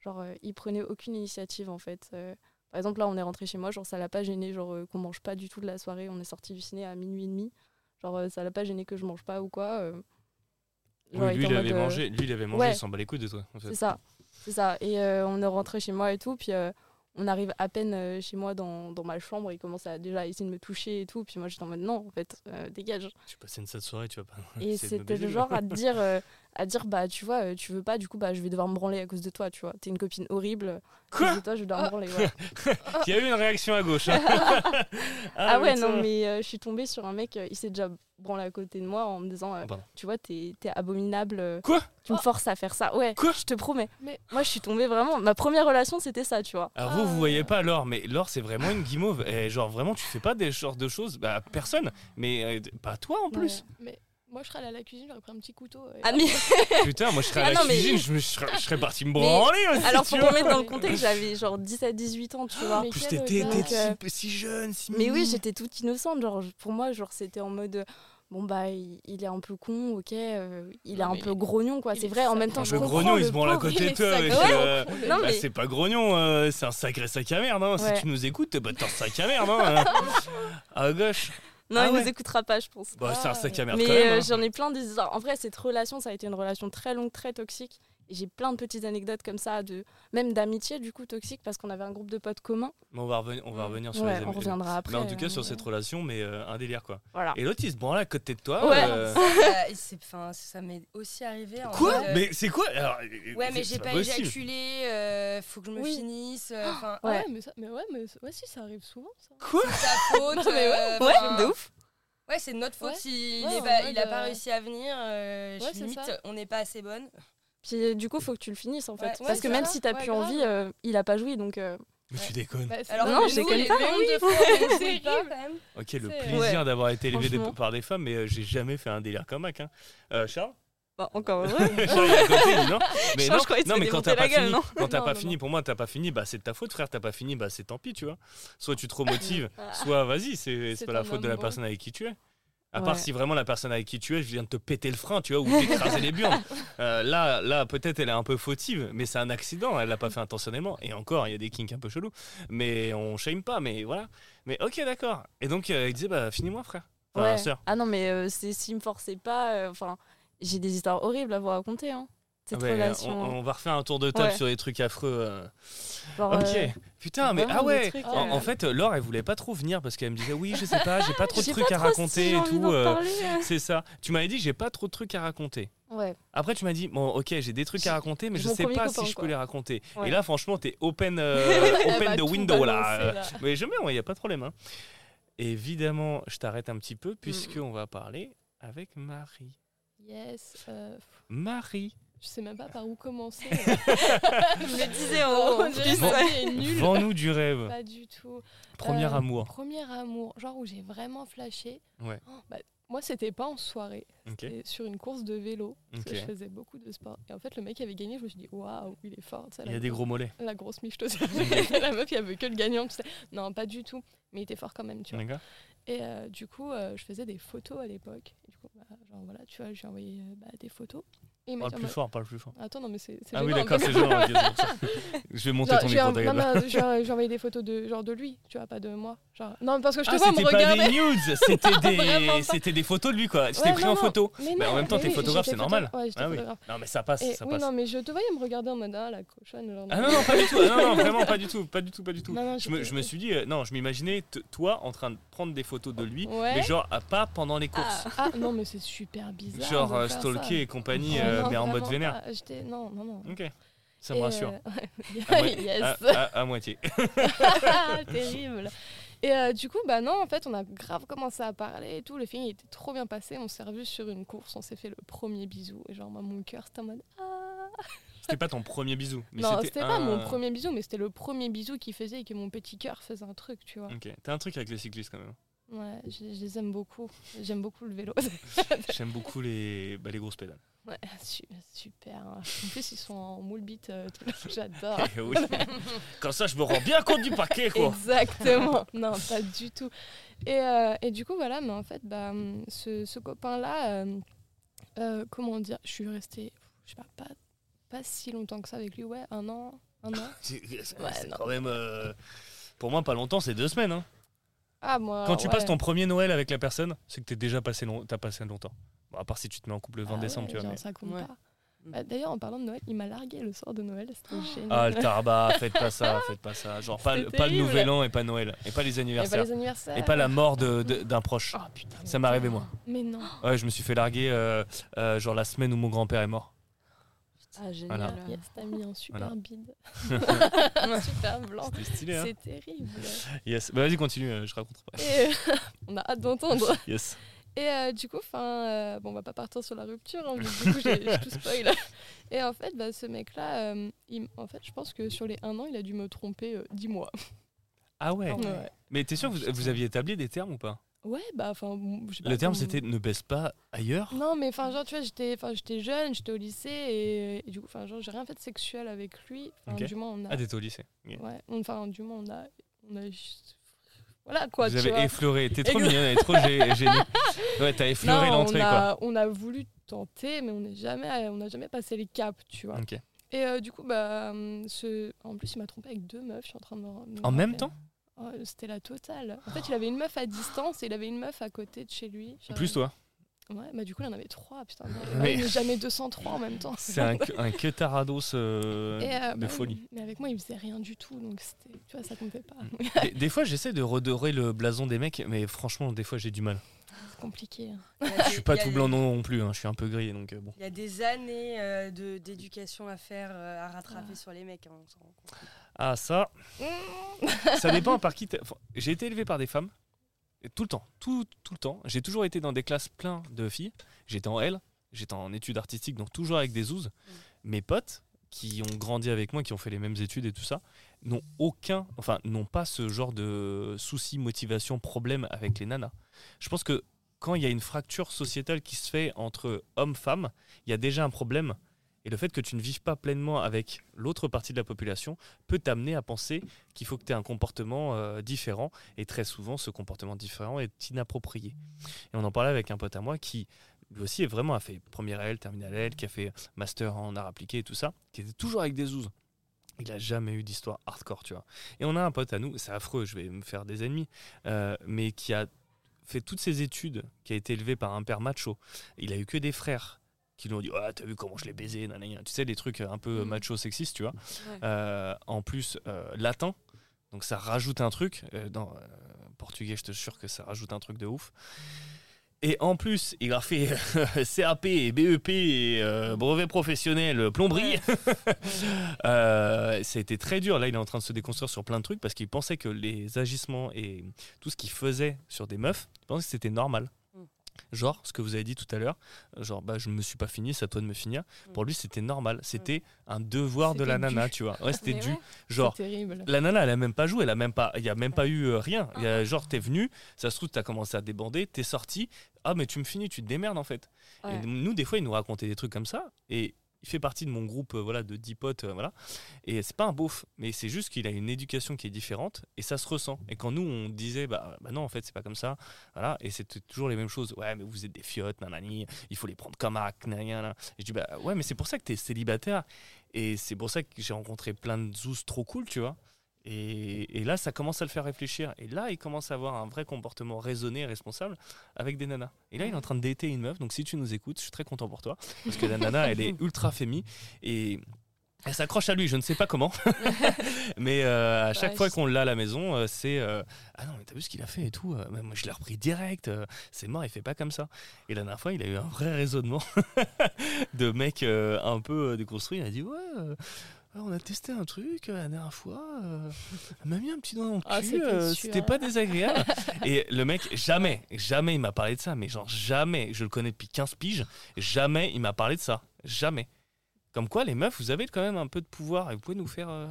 genre, il prenait aucune initiative en fait. Par exemple, là, on est rentré chez moi, genre, ça l'a pas gêné, genre, qu'on mange pas du tout de la soirée. On est sorti du ciné à minuit et demi. Genre, ça l'a pas gêné que je mange pas ou quoi. Genre, Oui, lui, il avait mangé, lui, il avait mangé, ouais. il s'en bat les couilles de toi. En fait. c'est ça, c'est ça. Et euh, on est rentré chez moi et tout, puis euh, on arrive à peine euh, chez moi dans, dans ma chambre, il commence à déjà essayer de me toucher et tout, puis moi j'étais en mode non, en fait, euh, dégage. Tu passais une cette soirée, tu vas pas. Et c'était le genre à te dire, euh, à dire bah tu vois, euh, tu veux pas, du coup bah je vais devoir me branler à cause de toi, tu vois. T'es une copine horrible. à Quoi cause de toi, je vais devoir me branler. ouais. Il y a eu une réaction à gauche. hein. Ah, ouais, putain. non, mais euh, je suis tombée sur un mec, euh, il s'est déjà branlé à côté de moi en me disant, euh, Pardon. tu vois, t'es t'es abominable. euh, Quoi Tu me forces à faire ça. Ouais, Quoi je te promets. Mais- Moi, je suis tombée vraiment. Ma première relation, c'était ça, tu vois. Alors vous, Ah. vous voyez pas Laure, mais Laure, c'est vraiment une guimauve. Et genre, vraiment, tu fais pas des genres de choses. Bah, personne. Mais euh, pas toi en plus. Mais moi, je serais allée à la cuisine, j'aurais pris un petit couteau. et- Ah, mais Putain, moi, je serais à Ah la non, mais- cuisine, je, me serais, je serais parti me Mais- branler aussi. alors, pour vois. remettre dans le contexte, j'avais genre 17-18 ans, tu vois. Mais En plus, t'étais euh, si, si jeune, si Mais oui, j'étais toute innocente. Genre, pour moi, genre, c'était en mode. euh, Bon, bah, il, il est un peu con, ok. euh, il est un peu grognon, quoi. C'est est vrai, en même temps, Un je peu grognon, il se branle à côté de toi. euh, Non, bah, mais- c'est pas grognon, euh, c'est un sacré sac à merde. Hein. Ouais. Si tu nous écoutes, bah, t'es un sac à merde. Hein. à gauche. Non, Ah il ouais. nous écoutera pas, je pense. Bah, c'est un sac à merde Mais quand même. euh, hein. j'en ai plein des histoires. En vrai, cette relation, ça a été une relation très longue, très toxique. J'ai plein de petites anecdotes comme ça, de même d'amitié du coup toxique, parce qu'on avait un groupe de potes communs. Mais on va revenir, on va revenir sur Ouais, les on reviendra après. Mais en tout cas, euh, sur cette relation, mais euh, un délire quoi. Voilà. Et l'autre, il se branle à côté de toi. Ouais. euh, Ça, c'est- enfin, ça m'est aussi arrivé. en Quoi euh, Mais c'est quoi Alors, euh, Ouais, mais j'ai pas, possible. éjaculé, euh, faut que je me Oui. finisse. euh, Ah Ouais. mais ça, mais ouais, mais ouais, si, ça arrive souvent, ça. Quoi c'est ta faute. Non, mais euh, Ouais, de ouf. Ouais, c'est de notre faute Ouais. s'il pas- mode, il a pas euh, réussi à venir. euh, limite, on n'est pas assez bonne. Puis euh, du coup, faut que tu le finisses en fait. Ouais, parce ouais, que même ça. si t'as Ouais, plus grave. envie, euh, il a pas joui donc. euh, Mais tu déconnes. Bah, Alors Non, je déconne pas, oui. C'est quand même. Ok, le C'est- plaisir Ouais. d'avoir été élevé des- Franchement. par des femmes, mais euh, j'ai jamais fait un délire comme Mac. Hein. Euh, Charles? Bah, encore heureux. Charles, il est à côté, il dit non? Mais Charles, non, je croyais que non, tu mais quand démontais t'as pas la gueule, fini, non quand t'as Non, pas non, fini, non. pour moi, t'as pas fini, bah c'est de ta faute, frère. T'as pas fini, bah c'est tant pis, tu vois. Soit tu te remotives, Ah. soit vas-y, c'est c'est C'est pas la faute de homme la bon. personne avec qui tu es. À Ouais. part si vraiment la personne avec qui tu es, je viens de te péter le frein, tu vois, ou d'écraser les burnes. Euh, là, là peut-être elle est un peu fautive, mais c'est un accident, elle l'a pas fait intentionnellement. Et encore, il y a des kinks un peu chelous. Mais on shame pas, mais voilà. Mais ok, d'accord. Et donc, euh, il disait, bah finis-moi, frère. Enfin, Ouais. Ah non, mais euh, c'est s'il me forçait pas. euh, Enfin, j'ai des histoires horribles à vous raconter. Hein. Cette Ah ouais, relation. on, on va refaire un tour de table Ouais. sur les trucs affreux. euh. Genre, Ok. euh, Putain, mais ah ouais. trucs, en, euh, en fait, Laure, elle voulait pas trop venir parce qu'elle me disait oui, je sais pas, j'ai pas trop de trucs à raconter si et tout. euh, c'est ça. Tu m'avais dit j'ai pas trop de trucs à raconter. Ouais. Après, tu m'as dit bon, ok, j'ai des trucs à raconter, mais je sais pas copain, si je peux quoi. les raconter. Ouais. Et là, franchement, t'es open, Elle open the tout window là. Mais bien, il y a pas de problème. hein. Évidemment, je t'arrête un petit peu Mm. puisqu'on va parler avec Marie. Yes. Marie, je sais même pas par où commencer. Je me disais vie est nulle. vends-nous du rêve. Pas du tout. Premier Euh, amour. Premier amour, genre où j'ai vraiment flashé. Ouais. Oh, bah, moi, c'était pas en soirée, c'était sur une course de vélo. Parce que je faisais beaucoup de sport. Et en fait, le mec avait gagné, je me suis dit, waouh, il est fort. Il y a des gros mollets. La grosse miche, la meuf, il y avait que le gagnant. tu sais. Non, pas du tout. Mais il était fort quand même, tu vois. Et euh, du coup, euh, je faisais des photos à l'époque. Du coup, bah, genre voilà, tu vois, je lui ai envoyé euh, bah, des photos. Et en plus mode- fort, parle plus fort. Attends, non, mais c'est Ah oui, d'accord, c'est gênant. Je vais monter Genre, ton micro, t'inquiète non, pas. mais, j'ai envoyé des photos de genre de lui, tu vois, pas de moi. Genre, non, parce que je te Ah, vois me c'était pas regarder. des nudes, c'était pas. des, c'était des photos de lui, quoi. Tu t'es Ouais, pris non, en photo. Mais Mais en même temps, t'es oui, photographe, c'est normal. Ouais, Ah oui. Non, mais ça passe, Et ça oui, passe. non, mais je te voyais me regarder en mode ah, la cochonne. Genre, Ah non, non, pas du tout. Non, non, vraiment pas du tout. Pas du tout, pas du tout. Je me, suis dit, euh, non, je m'imaginais toi en train de prendre des photos de lui, mais genre ah, pas pendant les courses. Ah non, mais c'est super bizarre. genre euh, stalker et compagnie, Oh, euh, non, mais en mode vénère. pas. Non, non, non. Ok, ça me rassure. euh, À, moi- yes. à- à- à moitié. Terrible. Et euh, du coup, bah non, en fait, on a grave commencé à parler et tout. Le film il était trop bien passé. On s'est revus sur une course. On s'est fait le premier bisou. Et genre, moi, mon cœur, c'était en mode ah. C'était pas ton premier bisou. Mais non, c'était pas mon premier bisou, mais c'était le premier bisou qui faisait et que mon petit cœur faisait un truc, tu vois. Ok, t'as un truc avec les cyclistes quand même. Ouais, je, je les aime beaucoup. J'aime beaucoup le vélo. J'aime beaucoup les, bah, les grosses pédales. ouais, su- super. hein. En plus, ils sont en moule bite. euh, tout- J'adore. Eh oui. Comme ça, je me rends bien compte du paquet, quoi. Exactement. non, pas du tout. Et, euh, et du coup, voilà, mais en fait, bah, ce, ce copain-là, euh, euh, comment dire, je suis restée, je sais pas, pas, pas si longtemps que ça avec lui, ouais, un an, un an. C'est Ouais, quand même. euh, pour moi, pas longtemps, c'est deux semaines. hein. Ah, moi. Quand tu ouais. passes ton premier Noël avec la personne, c'est que t'es déjà passé, long... t'as passé longtemps. Bon, à part si tu te mets en couple le 20 Ah décembre, ouais, tu vois. genre, mais- ça compte Ouais. pas. Bah, D'ailleurs, en parlant de Noël, il m'a largué le soir de Noël, c'était génial. Ah, le tarba, faites pas ça, faites pas ça. Genre, pas, le- pas nouvel an et pas Noël. Et pas les Et pas anniversaires. les anniversaires. Et pas la mort d'un proche. Oh putain. Ça m'est arrivé, moi. Mais non. Ouais, je me suis fait larguer, euh, euh, genre la semaine où mon grand-père est mort. Ah, génial. Voilà. Yes, t'as mis un super Voilà. bide. super blanc. C'était stylé, hein. C'est terrible. Yes. Bah, vas-y, continue, euh, je raconte pas. Et on a hâte d'entendre. Yes. Et euh, du coup, enfin, bon, on va pas partir sur la rupture, hein, du coup, j'ai tout spoil. Et en fait, bah, ce mec-là, euh, en fait, je pense que sur les un an, il a dû me tromper euh, dix mois. Ah ouais. Ouais. Mais t'es sûr que vous, vous aviez établi des termes ou pas? Ouais, bah, enfin. Le terme c'était ne baisse pas ailleurs? Non, mais enfin, genre, tu vois, j'étais jeune, j'étais au lycée, et, et du coup, enfin, genre, j'ai rien fait de sexuel avec lui. Enfin, Ok. du moins, on a. Ah, t'étais au lycée. Ouais, enfin, du moins, on a. On a juste- Voilà, quoi, Vous tu avez vois. effleuré. T'es trop mignonne, elle est trop gênée. Ouais, t'as effleuré l'entrée quoi. on a voulu tenter, mais on n'est jamais, on n'a jamais passé les caps, tu vois. Et euh, du coup, bah, hum, ce... en plus, il m'a trompé avec deux meufs. Je suis en train de me. En même temps? Oh, C'était la totale. En fait, il avait une meuf à distance et il avait une meuf à côté de chez lui. Genre- Plus toi. Ouais, bah du coup, il y en avait trois, putain. Mais- Ouais, mais jamais 203 en même temps. C'est un, un queutarados euh, euh, de bah, folie. Mais avec moi, il faisait rien du tout, donc c'était, tu vois, ça comptait pas. Des, des fois, j'essaie de redorer le blason des mecs, mais franchement, des fois, j'ai du mal. C'est compliqué. hein. Je suis pas tout blanc non, non plus, hein, je suis un peu gris, donc euh, bon. Il y a des années euh, de- d'éducation à faire, euh, à rattraper sur les mecs. hein, on s'en rend compte. Ah, ça, ça dépend par qui. enfin, J'ai été élevé par des femmes, tout le temps, tout, tout le temps. J'ai toujours été dans des classes pleines de filles. J'étais en L, j'étais en études artistiques, donc toujours avec des zouzes. Mes potes, qui ont grandi avec moi, qui ont fait les mêmes études et tout ça, n'ont aucun, enfin, n'ont pas ce genre de souci, motivation, problème avec les nanas. Je pense que quand il y a une fracture sociétale qui se fait entre hommes-femmes, il y a déjà un problème. Et le fait que tu ne vives pas pleinement avec l'autre partie de la population peut t'amener à penser qu'il faut que tu aies un comportement euh, différent. Et très souvent, ce comportement différent est inapproprié. Et on en parlait avec un pote à moi qui, lui aussi, est vraiment a fait première L, terminale L, qui a fait master en art appliqué et tout ça, qui était toujours avec des zouzes. Il a jamais eu d'histoire hardcore, tu vois. Et on a un pote à nous, c'est affreux, je vais me faire des ennemis, euh, mais qui a fait toutes ses études, qui a été élevé par un père macho. Il a eu que des frères qui lui ont dit ah t'as vu comment je l'ai baisé nanana. tu sais les trucs un peu Mhm. macho sexistes tu vois Ouais. Euh, en plus euh, latin donc ça rajoute un truc euh, dans euh, portugais je te jure que ça rajoute un truc de ouf et en plus il a fait CAP et BEP et brevet professionnel plomberie ça a été très dur. Là, il est en train de se déconstruire sur plein de trucs parce qu'il pensait que les agissements et tout ce qu'il faisait sur des meufs, il pensait que c'était normal. Mm. Genre, ce que vous avez dit tout à l'heure, genre, bah, je me suis pas fini, c'est à toi de me finir. Mm. Pour lui, c'était normal. C'était un devoir de la nana, tu vois. Ouais, c'était dû. ouais. Genre, la nana, elle a même pas joué, elle a même pas, il y a même pas eu euh, rien. Il y a, genre, t'es venu, ça se trouve, t'as commencé à débander, t'es sorti. Ah, mais tu me finis, tu te démerdes en fait. Ouais. Et nous, des fois, il nous racontait des trucs comme ça. Et il fait partie de mon groupe euh, voilà, de 10 potes. euh, voilà. Et c'est pas un beauf, mais c'est juste qu'il a une éducation qui est différente et ça se ressent. Et quand nous, on disait, bah, bah non, en fait, c'est pas comme ça. Voilà. Et c'était toujours les mêmes choses. Ouais, mais vous êtes des fiottes, nanani, il faut les prendre comme acte, nanana. Et je dis, bah ouais, mais c'est pour ça que t'es célibataire. Et c'est pour ça que j'ai rencontré plein de zouz trop cool, tu vois. Et, et là, ça commence à le faire réfléchir. Et là, il commence à avoir un vrai comportement raisonné et responsable avec des nanas. Et là, il est en train de dater une meuf. Donc, si tu nous écoutes, je suis très content pour toi. Parce que la nana, elle est ultra fémi. Et elle s'accroche à lui. Je ne sais pas comment. mais euh, à chaque Ouais, fois qu'on l'a à la maison, euh, c'est euh, Ah non, mais t'as vu ce qu'il a fait et tout. Moi, je l'ai repris direct. C'est mort, il fait pas comme ça. Et la dernière fois, il a eu un vrai raisonnement de mec un peu déconstruit. Il a dit Ouais. Alors, on a testé un truc euh, la dernière fois. euh, elle m'a mis un petit doigt dans le cul. Ah, c'était euh. C'était pas désagréable. Et le mec, jamais, jamais il m'a parlé de ça. Mais genre, jamais. Je le connais depuis 15 piges. Jamais il m'a parlé de ça. Jamais. Comme quoi, les meufs, vous avez quand même un peu de pouvoir et vous pouvez nous faire. euh,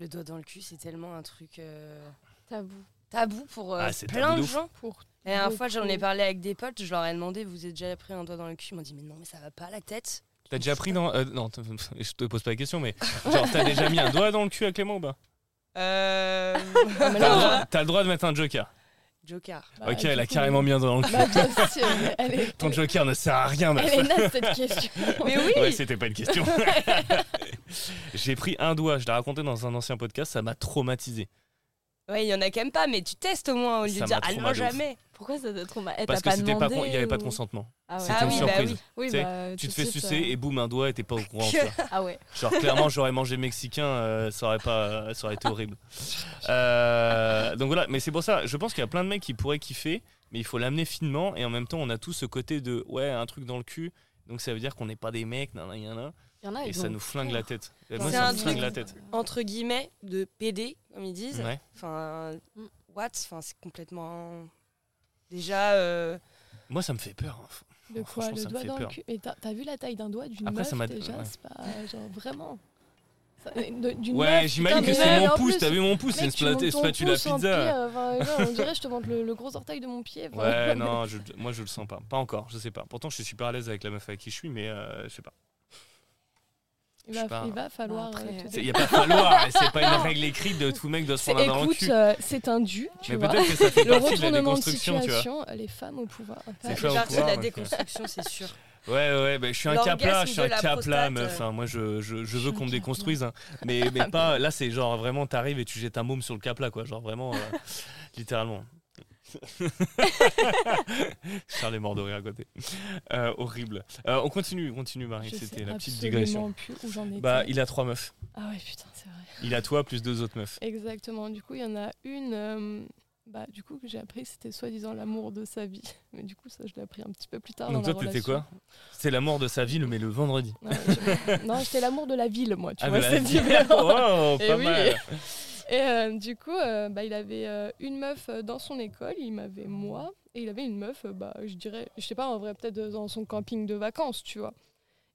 Le doigt dans le cul, c'est tellement un truc euh, Tabou. tabou pour euh, Ah, plein tabou de gens. Pour La dernière fois, j'en ai parlé avec des potes, je leur ai demandé, vous avez déjà pris un doigt dans le cul? Ils m'ont dit, mais non, mais ça va pas la tête. T'as déjà pris dans. euh, non, je te pose pas la question, mais genre, t'as déjà mis un doigt dans le cul à Clément ou pas? Euh... T'as Ah, le, droit, t'as le droit de mettre un joker. Joker. bah, ok, elle a coup, carrément mis un doigt dans le cul. Bah, bien sûr, mais elle est, Ton joker ne sert à rien, elle est naze cette question. Mais oui Ouais, c'était pas une question. J'ai pris un doigt, je l'ai raconté dans un ancien podcast, ça m'a traumatisé. Ouais, il y en a quand même pas, mais tu testes au moins au lieu Ça de dire, ah non, jamais. Pourquoi ça t'a trop mal Eh, Parce que c'était pas, il y avait pas de consentement. Ah ouais. C'était Ah une oui, bah surprise. oui. Oui, Tu bah, Tu te fais suite, sucer euh, et boum, un doigt et t'es pas au courant. Ah ouais. Genre, clairement, j'aurais mangé mexicain, euh, ça, aurait pas, ça aurait été horrible. Euh, donc voilà, mais c'est pour ça, je pense qu'il y a plein de mecs qui pourraient kiffer, mais il faut l'amener finement et en même temps, on a tout ce côté de ouais, un truc dans le cul, donc ça veut dire qu'on n'est pas des mecs, Il y en a, et ça nous flingue peur. la tête. Moi, ça un me flingue la tête. Entre guillemets, de PD, comme ils disent. Ouais. Enfin, Mm. what? Enfin, c'est complètement. Déjà. euh, Moi, ça me fait peur. hein. De quoi? Franchement, ça Le doigt dans peur. le cul Mais t'as t'as vu la taille d'un doigt d'une Après, meuf? ça m'a- déjà ouais. C'est pas genre vraiment. Ça- Ouais, meuf, j'imagine que c'est mon pouce, t'as vu mon pouce, c'est une pouce en pizza. pied, euh, enfin, genre, on dirait je te montre le, le gros orteil de mon pied. enfin, Ouais, non, je- moi je le sens pas. Pas encore, je sais pas. Pourtant, je suis super à l'aise avec la meuf avec qui je suis, mais euh, je sais pas. Il va, pas. il va falloir. Euh, Il y a pas falloir, c'est pas une règle écrite de tout mec doit se prendre un Écoute, euh, c'est un dû, tu Mais vois. peut-être que ça fait Le partie de la de déconstruction, tu vois. situation, les femmes au pouvoir. C'est partie de la donc, déconstruction, c'est sûr. Ouais, ouais, bah, je suis un cap là, je suis un cap là, meuf. euh. Enfin, moi, je, je, je veux qu'on me déconstruise, hein. mais, mais pas. Là, c'est genre vraiment, t'arrives et tu jettes un môme sur le cap là, quoi. Genre vraiment, euh, littéralement. Charles est mort de rire à côté. Euh, horrible. Euh, on continue, on continue Marie, c'était la petite digression. plus où j'en étais. Bah, il a trois meufs. Ah ouais, putain, c'est vrai. Il a toi plus deux autres meufs. Exactement. Du coup, il y en a une. euh, bah, du coup, que j'ai appris, c'était soi-disant l'amour de sa vie. Mais du coup, ça, je l'ai appris un petit peu plus tard. Donc dans toi, la t'étais relation. quoi C'est l'amour de sa ville, mais le vendredi. Ouais, je- Non, j'étais l'amour de la ville, moi. Tu Ah, vois, c'est différent. Oh, pas mal. Et euh, du coup, euh, bah, il avait euh, une meuf dans son école, il m'avait moi, et il avait une meuf, bah, je dirais, je sais pas, en vrai, peut-être dans son camping de vacances, tu vois.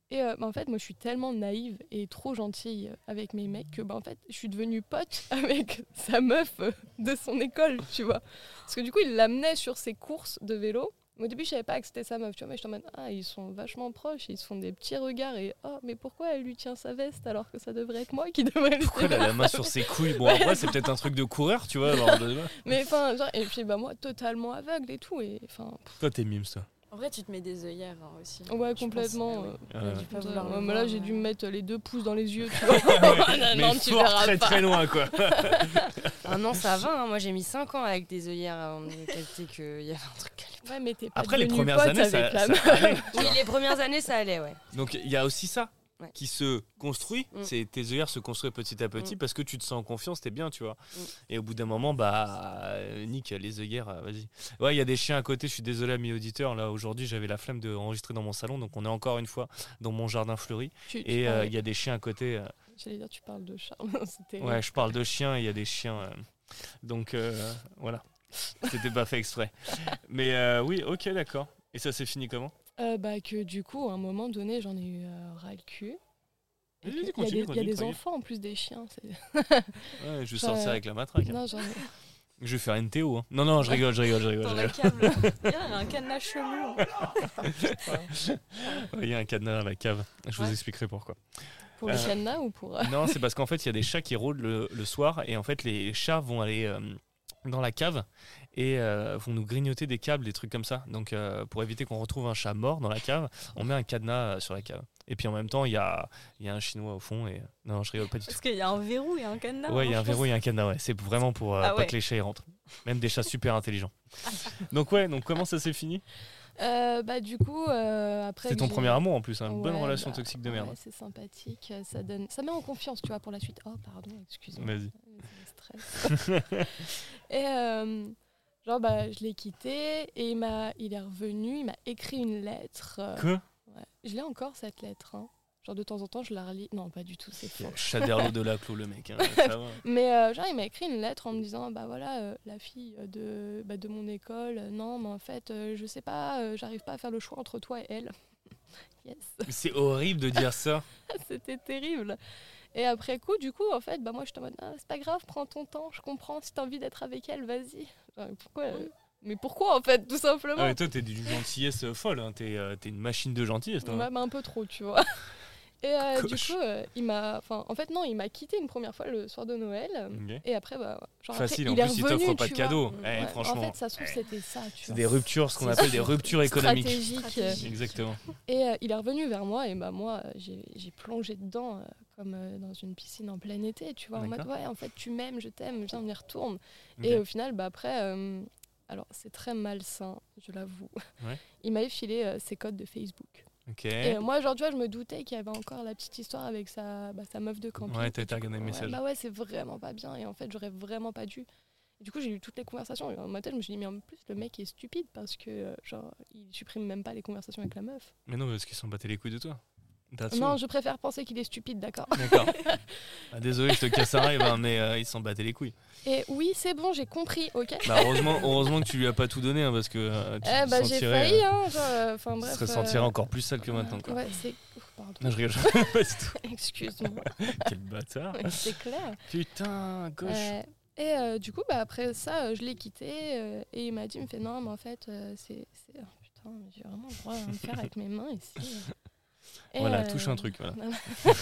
Et bah, en fait, moi, je suis tellement naïve et trop gentille avec mes mecs que, bah, en fait, je suis devenue pote avec sa meuf de son école, tu vois. Parce que du coup, il l'amenait sur ses courses de vélo. Au début, je savais pas que c'était sa meuf, tu vois, mais je en mode, ah, ils sont vachement proches, ils se font des petits regards, et oh, mais pourquoi elle lui tient sa veste alors que ça devrait être moi qui devrais lui Pourquoi elle a la main sur ses couilles? Bon, après, c'est peut-être un truc de coureur, tu vois. alors, de- mais enfin, genre, et puis bah moi, totalement aveugle et tout. Et enfin, Toi, t'es mime, toi. En vrai, tu te mets des œillères hein, aussi. ouais, Je complètement. pense, euh, ah Ouais, ouais. ouais, ouais, mais là, j'ai dû ouais. me mettre les deux pouces dans les yeux, tu vois. Mais non, tu fort, verras très pas. très loin, quoi. Ah non, ça va. hein. Moi, j'ai mis 5 ans avec des œillères avant de capter qu'il y avait un truc. Ouais, mais t'es pas Après, les premières années, ça, ça allait, Oui, les premières années, ça allait, ouais. Donc il y a aussi ça Ouais. qui se construit. Mm. C'est tes œillères se construisent petit à petit Mm. parce que tu te sens en confiance, t'es bien, tu vois. Mm. Et au bout d'un moment, bah, euh, Nick, les œillères, euh, vas-y. Ouais, il y a des chiens à côté. Je suis désolé, amis auditeurs. Là, aujourd'hui, j'avais la flemme de enregistrer dans mon salon, donc on est encore une fois dans mon jardin fleuri. Tu- Et euh, il y a des chiens à côté. euh, J'allais dire, tu parles de chat. C'était. Ouais, je parle de chiens, il y a des chiens. euh, donc voilà. C'était pas fait exprès. Mais oui, ok, d'accord. Et ça s'est fini comment? Euh, bah, que du coup, à un moment donné, j'en ai eu euh, ras le cul. Il y a continue, des, il y a des tranquille. enfants en plus des chiens. c'est- Ouais, je vais Ça, sortir euh, avec la matraque. hein. Non, j'en ai. Je vais faire une Théo. hein. Non, non, je rigole, je rigole, je rigole. Dans je la rigole. cave. là. Il y a un cadenas chelou. hein. Ouais, Il y a un cadenas à la cave. Je vous Ouais. expliquerai pourquoi. Pour le Euh, cadenas ou pour. euh, Non, c'est parce qu'en fait, il y a des chats qui rôdent le, le soir et en fait, les chats vont aller euh, dans la cave et euh, vont nous grignoter des câbles, des trucs comme ça. Donc, euh, pour éviter qu'on retrouve un chat mort dans la cave, on met un cadenas euh, sur la cave. Et puis en même temps, il y a, y a un chinois au fond et non, je rigole pas du tout. Parce qu'il y a un verrou et un cadenas. Ouais, il y a un hein, je verrou et un cadenas, ouais. C'est vraiment pour euh, Ah pas que les chats y rentrent. Même des chats super intelligents. donc ouais, donc comment ça s'est fini? Euh, bah, du coup, euh, après. C'est ton premier amour en plus, hein. une bonne relation bah, toxique de merde. ouais, c'est sympathique, ça donne, ça met en confiance, tu vois, pour la suite. Oh, pardon, excuse-moi. Vas-y. Et euh, genre, bah, je l'ai quitté et il m'a, il est revenu, il m'a écrit une lettre. euh, ouais. Je l'ai encore cette lettre. hein. Genre de temps en temps, je la relis. Non, pas du tout, c'est faux. Chaderlo de la clos, le mec. hein, ça va. Mais euh, genre, il m'a écrit une lettre en me disant Bah voilà, euh, la fille de, bah, de mon école, non, mais en fait, je sais pas, j'arrive pas à faire le choix entre toi et elle. yes, C'est horrible de dire ça. c'était terrible. Et après coup, du coup, en fait, bah moi, je te mode Ah, C'est pas grave, prends ton temps, je comprends, si t'as envie d'être avec elle, vas-y. Pourquoi euh, Mais pourquoi, en fait, tout simplement? Ah, mais toi, t'es d'une gentillesse euh, folle. Hein. T'es euh, t'es une machine de gentillesse. Toi. Ouais, mais un peu trop, tu vois. Et euh, du coup, euh, il m'a. Enfin, en fait, non, il m'a quitté une première fois le soir de Noël. Et après, bah, genre Facile, après, en il plus, est il revenu, t'offre pas tu de vois. cadeaux. Eh, Ouais, franchement, En fait, ça se trouve, eh, c'était ça, tu c'est des ruptures, ce qu'on appelle des ruptures économiques. Stratégique. Stratégique. Exactement. Et euh, il est revenu vers moi, et bah, moi, j'ai j'ai plongé dedans euh, comme euh, dans une piscine en plein été, tu vois. En mode, ouais, en fait, tu m'aimes, je t'aime, viens, on y retourne. Et au final, bah, après, euh, alors c'est très malsain, je l'avoue. Ouais. Il m'avait filé euh, ses codes de Facebook. Ok. Et moi, genre, tu vois, je me doutais qu'il y avait encore la petite histoire avec sa, bah, sa meuf de camping. Ouais, t'as regardé le ouais, message. bah ouais, c'est vraiment pas bien. Et en fait, j'aurais vraiment pas dû. Et du coup, j'ai eu toutes les conversations. Et dans ma tête, je me suis dit, mais en plus, le mec est stupide parce que, genre, il supprime même pas les conversations avec la meuf. Mais non, parce qu'ils s'en battaient les couilles de toi. Non, je préfère penser qu'il est stupide, d'accord. D'accord. Ah, désolé, je te casse un rêve, hein, mais euh, ils s'en battaient les couilles. Et oui, c'est bon, j'ai compris, ok Bah, heureusement, heureusement que tu lui as pas tout donné, hein, parce que euh, tu Eh te bah, j'ai sentirais, failli, euh, hein. genre, Enfin, tu bref. serais euh, sentirais encore plus sale que maintenant. Quoi. Ouais, c'est. Pardon. Non, je rigole. Excuse-moi. Quel bâtard. c'est clair. Putain, gauche. Euh, et euh, du coup, bah, après ça, euh, je l'ai quitté et il m'a dit, il me fait non, mais en fait, c'est, oh, putain, j'ai vraiment le droit de me faire avec mes mains ici. Euh. Et, Voilà, euh, touche un truc. Voilà.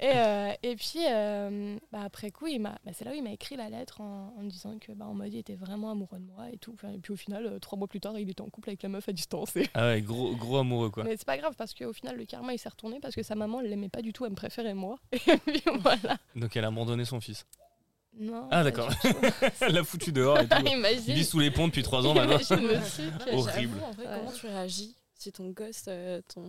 Et, euh, et puis euh, bah, après coup, il m'a, bah, c'est là où il m'a écrit la lettre en, en me disant que bah, en mode il était vraiment amoureux de moi et tout. Enfin, et puis au final, euh, trois mois plus tard, il était en couple avec la meuf à distance. Et- Ah ouais, gros, gros amoureux quoi. Mais c'est pas grave parce qu'au final, le karma il s'est retourné parce que sa maman elle l'aimait pas du tout, elle me préférait moi. Et puis voilà. Donc elle a abandonné son fils. Non. Ah, d'accord. Elle l'a foutu dehors et tout. Il Imagine. vit sous les ponts depuis 3 ans maintenant. Horrible. En vrai, Ouais. comment tu réagis si ton gosse, euh, ton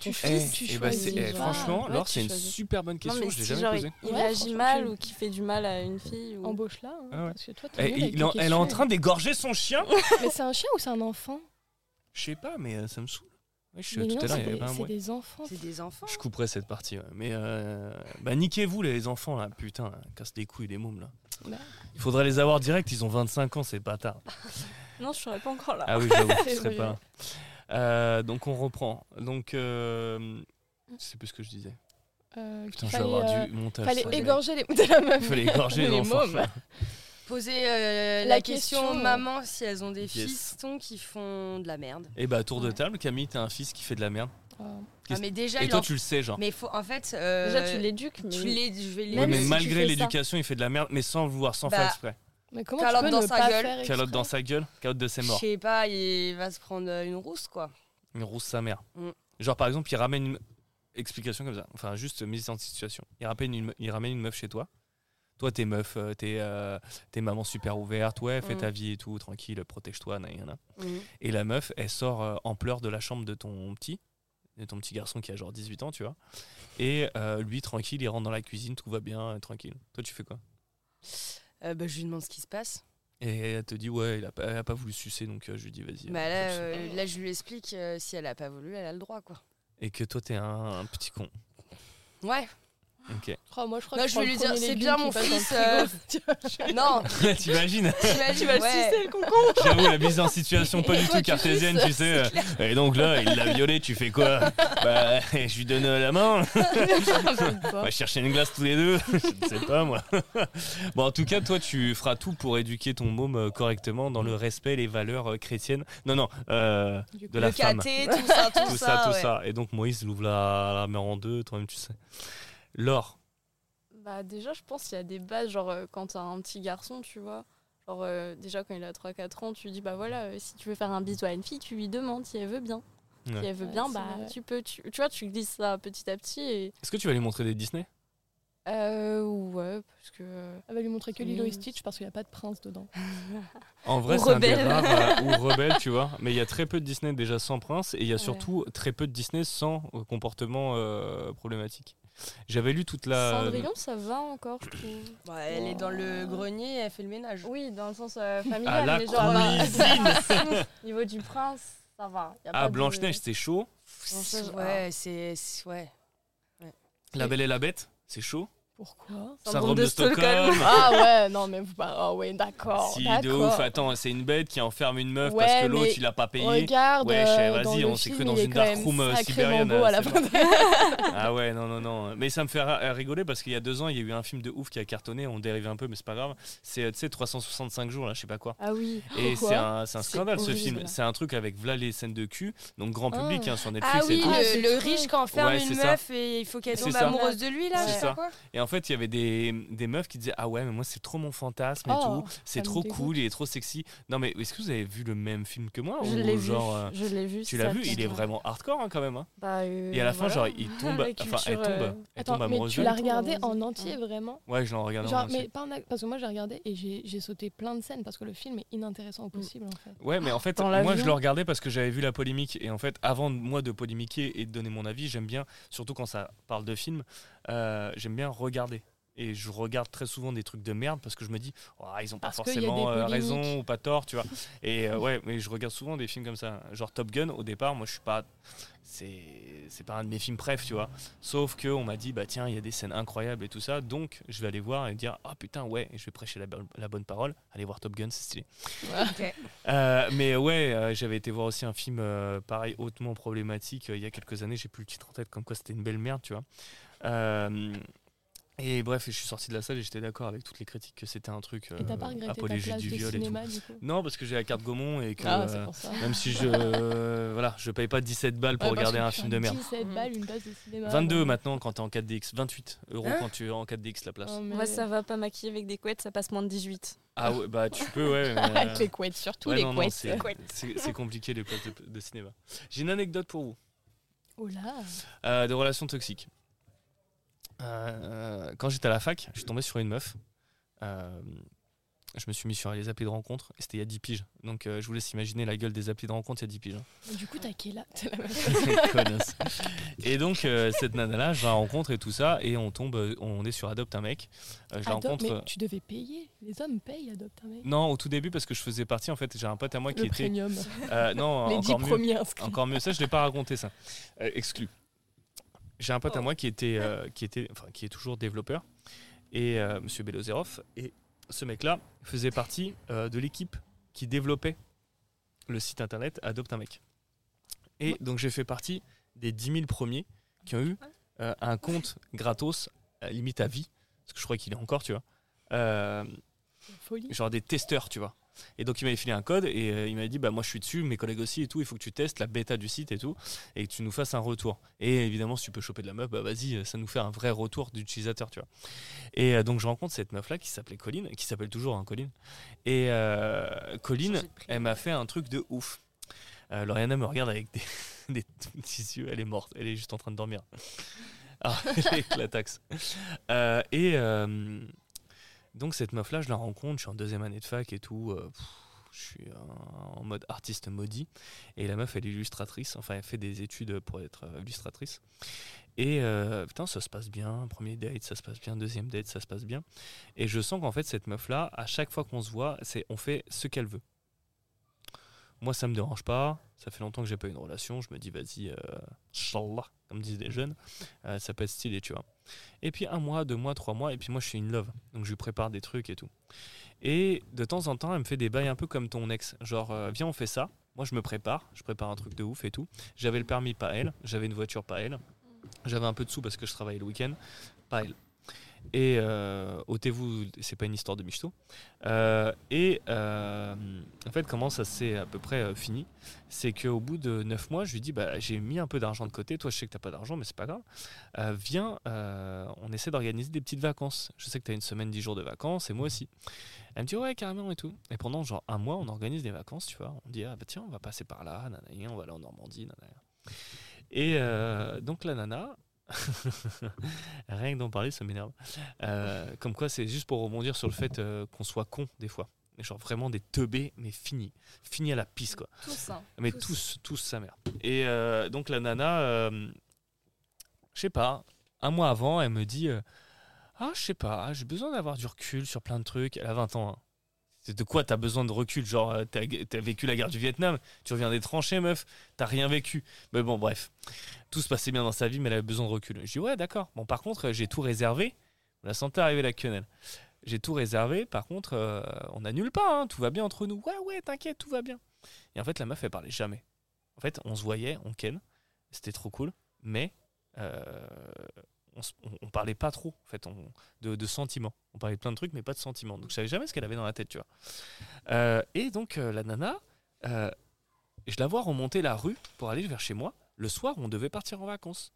tu fais- Eh, tu eh bah, eh, franchement, Ouais, Laure, c'est une choisis. super bonne question. je l'ai si jamais genre, posée. il Ouais, réagit mal ou qui fait du mal à une fille ou... Embauche-la. hein, Ah ouais. Parce que toi, Eh, t'es nul avec il en- tes elle est en train d'égorger son chien Mais c'est un chien ou c'est un enfant? Je sais pas, mais euh, ça me saoule. Ouais, je, Mais tout non, à l'heure, c'est il y avait des- pas un c'est des enfants. C'est des enfants. Je couperai cette partie, ouais. mais euh, bah niquez-vous les enfants là, putain, là, casse les couilles les mômes là. Bah. Il faudrait les avoir direct, ils ont 25 ans, c'est bâtard. Non, je serais pas encore là. Ah oui, j'avoue, serait vrai. pas. Euh, donc on reprend. Donc euh, je sais plus ce que je disais. Euh, Putain, je vais avoir fallait, euh, du montage. fallait ça. égorger les de la meuf. Fallait égorger les mômes. Poser euh, La la, question, question, euh, maman si elles ont des Yes. fistons qui font de la merde. Et bah tour de Ouais. table, Camille, t'as un fils qui fait de la merde. Ah. Ah, mais déjà, Et toi en- tu le sais genre. Mais faut, en fait. euh, Déjà, tu l'éduques, mais... tu je vais même mais si malgré l'éducation, il fait de la merde, mais sans le vouloir, sans faire Bah, exprès. Mais comment Calotte tu peux dans ne sa pas gueule. faire Calotte dans sa gueule, calotte de ses Je morts. sais pas, il va se prendre une rousse, quoi. Une rousse sa mère. Mm. Genre par exemple, il ramène une explication comme ça. Enfin, juste mise en situation. Il ramène une, il ramène une meuf chez toi. Toi, t'es meuf, euh, t'es euh, t'es maman super ouverte. Ouais, fais Mm. ta vie et tout, tranquille, protège-toi, nanana. Mhm. Et la meuf, elle sort euh, en pleurs de la chambre de ton petit, de ton petit garçon qui a genre 18 ans, tu vois. Et euh, lui, tranquille, il rentre dans la cuisine, tout va bien, euh, tranquille. Toi, tu fais quoi? Euh, bah, je lui demande ce qui se passe. Et elle te dit, ouais, il a pas, elle a pas voulu sucer, donc euh, je lui dis, vas-y. Bah, euh, là, euh, là, je lui explique si elle a pas voulu, elle a le droit, quoi. Et que toi, t'es un, un petit con. Ouais. Ok. Oh, moi, je crois Non, que je vais le lui dire, c'est bien, mon le fils, frigo. non, T'imagines tu vas le concombre J'avoue, la mise en situation pas Et du tout cartésienne, tu sais. euh, Et donc là, il l'a violé, tu fais quoi? Bah, je lui donne la main. On va chercher une glace tous les deux. Je ne sais pas, moi. Bon, en tout cas, toi, tu feras tout pour éduquer ton môme euh, correctement dans le respect et les valeurs euh, chrétiennes. Non, non, euh, Du coup, de la le femme. caté, tout ça, tout, Tout ça, tout ouais. ça. Et donc, Moïse il ouvre la, la mer en deux, toi-même, tu sais. Laure, Bah déjà, je pense qu'il y a des bases, genre euh, quand t'as un petit garçon, tu vois. Genre euh, déjà quand il a 3-4 ans, tu lui dis bah voilà, euh, si tu veux faire un bisou à une fille, tu lui demandes si elle veut bien. Ouais. Si elle veut Ouais, bien, c'est bah vrai. tu peux. Tu, tu vois, tu glisses ça petit à petit et... est-ce que tu vas lui montrer des Disney? Euh, ouais, parce que... euh, Elle va lui montrer que Lilo et Stitch parce qu'il n'y a pas de prince dedans. En vrai, Ou c'est un des rebelle. rares, euh, ou rebelle, tu vois. Mais il y a très peu de Disney déjà sans prince, et il y a Ouais. surtout très peu de Disney sans euh, comportement euh, problématique. J'avais lu toute la. Cendrillon, ça va encore, je trouve. Ouais, elle est dans le grenier, elle fait le ménage. Oui, dans le sens euh, familial, À la mais genre... euh, cuisine niveau du prince, ça va. y a Ah, de- Blanche-Neige, c'est chaud. Blanche-Neige, Ouais, c'est. c'est- Ouais. La Belle et la Bête, c'est chaud. Pourquoi Syndrome de Stockholm. Ah ouais, non mais vous pas. Ah ouais, d'accord. Si, de d'accord. ouf. Attends, c'est une bête qui enferme une meuf Ouais, parce que l'autre, il a pas payé. Regarde, Wesh, euh, vas-y, on s'est film, cru dans une dark room, euh, sibérienne, beau à la. Ah ouais, non, non, non. Mais ça me fait rigoler parce qu'il y a deux ans, il y a eu un film de ouf qui a cartonné. On dérive un peu, mais c'est pas grave. C'est, euh, tu sais, 365 jours, là, je sais pas quoi. Ah oui. Et c'est un, un scandale ce film. C'est un truc avec voilà les scènes de cul, donc grand Ah. public hein, sur Netflix Ah et oui, tout. Ah, le, c'est le trop. riche qui enferme Ouais, une meuf et il faut qu'elle tombe amoureuse de lui, là, C'est je sais quoi. Fait, il y avait des, des meufs qui disaient Ah ouais, mais moi c'est trop mon fantasme et Oh, tout. C'est trop cool, il est trop sexy. Non, mais est-ce que vous avez vu le même film que moi Je l'ai vu. euh, Je l'ai vu. Tu l'as vu? Il est vraiment hardcore hein, quand même. hein. Bah, euh, Et à la fin, voilà. genre, il tombe. Enfin, elle tombe. euh, Elle Attends, tombe mais amoureuse tu d'elle. l'as regardé en entier vraiment? Ouais, je l'ai regardé en Genre, entier. mais pas en parce que moi j'ai regardé et j'ai j'ai sauté plein de scènes parce que le film est inintéressant au possible en fait. Ouais, mais en fait, Dans moi je le regardais parce que j'avais vu la polémique. Et en fait, avant de- moi de polémiquer et de donner mon avis, j'aime bien, surtout quand ça parle de films, euh, j'aime bien regarder. Et je regarde très souvent des trucs de merde parce que je me dis, Oh, ils ont pas Parce forcément euh, raison ou pas tort, tu vois. Et euh, ouais, mais je regarde souvent des films comme ça. Genre Top Gun, au départ, moi je suis pas. C'est c'est pas un de mes films préf, tu vois. Sauf que on m'a dit, bah tiens, il y a des scènes incroyables et tout ça. Donc je vais aller voir et dire, ah putain, ouais, et je vais prêcher la, la bonne parole. Allez voir Top Gun, c'est stylé. Euh, mais ouais, euh, j'avais été voir aussi un film euh, pareil hautement problématique euh, il y a quelques années. J'ai plus le titre en tête, comme quoi c'était une belle merde, tu vois. Euh, et bref, je suis sorti de la salle et j'étais d'accord avec toutes les critiques que c'était un truc euh, place du viol et tout. cinéma du coup Non, parce que j'ai la carte Gaumont et que Ah, euh, même si je euh, voilà, je paye pas 17 balles pour Ouais, regarder un film de merde. 17 Mhm. balles, une place de cinéma. 22 ouais. maintenant quand t'es en 4DX, 28 euros Hein quand tu es en 4DX la place. Oh, mais- Moi, ça va pas maquiller avec des couettes, ça passe moins de 18. Ah ouais, bah tu peux ouais. mais, euh, Avec les couettes, surtout ouais, les non, non, couettes. c'est- compliqué les places de, de cinéma. J'ai une anecdote pour vous. Oh là Euh, de relations toxiques. Euh, quand j'étais à la fac, je suis tombé sur une meuf. euh, je me suis mis sur les applis de rencontre et c'était il y a 10 piges. Donc euh, je vous laisse imaginer la gueule des applis de rencontre il y a 10 piges. hein. Du coup, t'as même- Connasse. et donc euh, cette nana-là, je la rencontre et tout ça et on tombe, euh, on est sur Adopte un mec. Euh, je la rencontre. mais euh, tu devais payer. Les hommes payent, adopte un mec. Non, au tout début parce que je faisais partie en fait, j'ai un pote à moi qui Le était premium. euh, non, Les 10 encore mieux. Encore mieux, ça je l'ai pas raconté ça. Euh, exclu. J'ai un pote à Oh. moi qui était, euh, qui était, enfin qui est toujours développeur et euh, Monsieur Belozerov et ce mec-là faisait partie euh, de l'équipe qui développait le site internet Adopte un mec. Et donc j'ai fait partie des 10 000 premiers qui ont eu un compte gratos, limite à vie, parce que je crois qu'il est encore, tu vois. Folie. genre des testeurs, tu vois. Et donc il m'avait filé un code et euh, il m'avait dit bah moi je suis dessus, mes collègues aussi et tout, il faut que tu testes la bêta du site et tout et que tu nous fasses un retour. Et évidemment si tu peux choper de la meuf, bah vas-y, euh, ça nous fait un vrai retour d'utilisateur, tu vois. Et euh, donc je rencontre cette meuf là qui s'appelait Colline, qui s'appelle toujours hein, Colline. Et euh, Colline, elle m'a fait un truc de ouf. Lauriana me regarde avec des, des petits yeux, elle est morte, elle est juste en train de dormir. Ah, elle éclataxe. Euh, et donc cette meuf là, je la rencontre, je suis en deuxième année de fac et tout. euh, je suis en en mode artiste maudit. Et la meuf, elle est illustratrice. Enfin, elle fait des études pour être euh, illustratrice. Et euh, putain, ça se passe bien. Premier date, ça se passe bien. Deuxième date, ça se passe bien. Et je sens qu'en fait, cette meuf-là, à chaque fois qu'on se voit, c'est on fait ce qu'elle veut. Moi, ça me dérange pas. Ça fait longtemps que j'ai pas eu une relation. Je me dis, vas-y, euh, comme disent les jeunes, euh, ça peut être stylé, tu vois. Et puis un mois, deux mois, trois mois, et puis moi, je suis une love. Donc, je lui prépare des trucs et tout. Et de temps en temps, elle me fait des bails un peu comme ton ex. Genre, euh, viens, on fait ça. Moi, je me prépare. Je prépare un truc de ouf et tout. J'avais le permis, pas elle. J'avais une voiture, pas elle. J'avais un peu de sous parce que je travaillais le week-end, pas elle. Et euh, ôtez-vous, c'est pas une histoire de michto. Euh, et euh, en fait, comment ça s'est à peu près fini? C'est qu'au bout de 9 mois, je lui dis bah, J'ai mis un peu d'argent de côté. Toi, je sais que t'as pas d'argent, mais c'est pas grave. Viens, on essaie d'organiser des petites vacances. Je sais que t'as une semaine, 10 jours de vacances, et moi aussi. Elle me dit Ouais, carrément et tout. Et pendant genre un mois, on organise des vacances, tu vois. On dit Ah bah tiens, on va passer par là, nanana, on va aller en Normandie, nanana. Et donc la nana, rien que d'en parler, ça m'énerve. Euh, comme quoi, c'est juste pour rebondir sur le fait euh, qu'on soit con des fois. Genre vraiment des teubés, mais fini. Fini à la pisse, quoi. Tous, hein. Mais Tous. tous, tous sa mère. Et euh, donc la nana, je sais pas, un mois avant, elle me dit Ah, je sais pas, j'ai besoin d'avoir du recul sur plein de trucs. Elle a 20 ans. hein. De quoi t'as besoin de recul Genre, euh, t'as as vécu la guerre du Vietnam, tu reviens des tranchées, meuf, t'as rien vécu. Mais bon, bref, tout se passait bien dans sa vie, mais elle avait besoin de recul. Je dis Ouais, d'accord. Bon, par contre, j'ai tout réservé. On la sentait arriver la quenelle. J'ai tout réservé, par contre, euh, on n'annule pas, hein, tout va bien entre nous. Ouais, ouais, t'inquiète, tout va bien. Et en fait, la meuf, elle parlait jamais. En fait, on se voyait, on ken, c'était trop cool, mais euh, on, parlait pas trop en fait, on- de, de sentiments. On parlait de plein de trucs, mais pas de sentiments. Donc je savais jamais ce qu'elle avait dans la tête, tu vois. Euh, et donc euh, la nana, euh, je la vois remonter la rue pour aller vers chez moi. Le soir, on devait partir en vacances.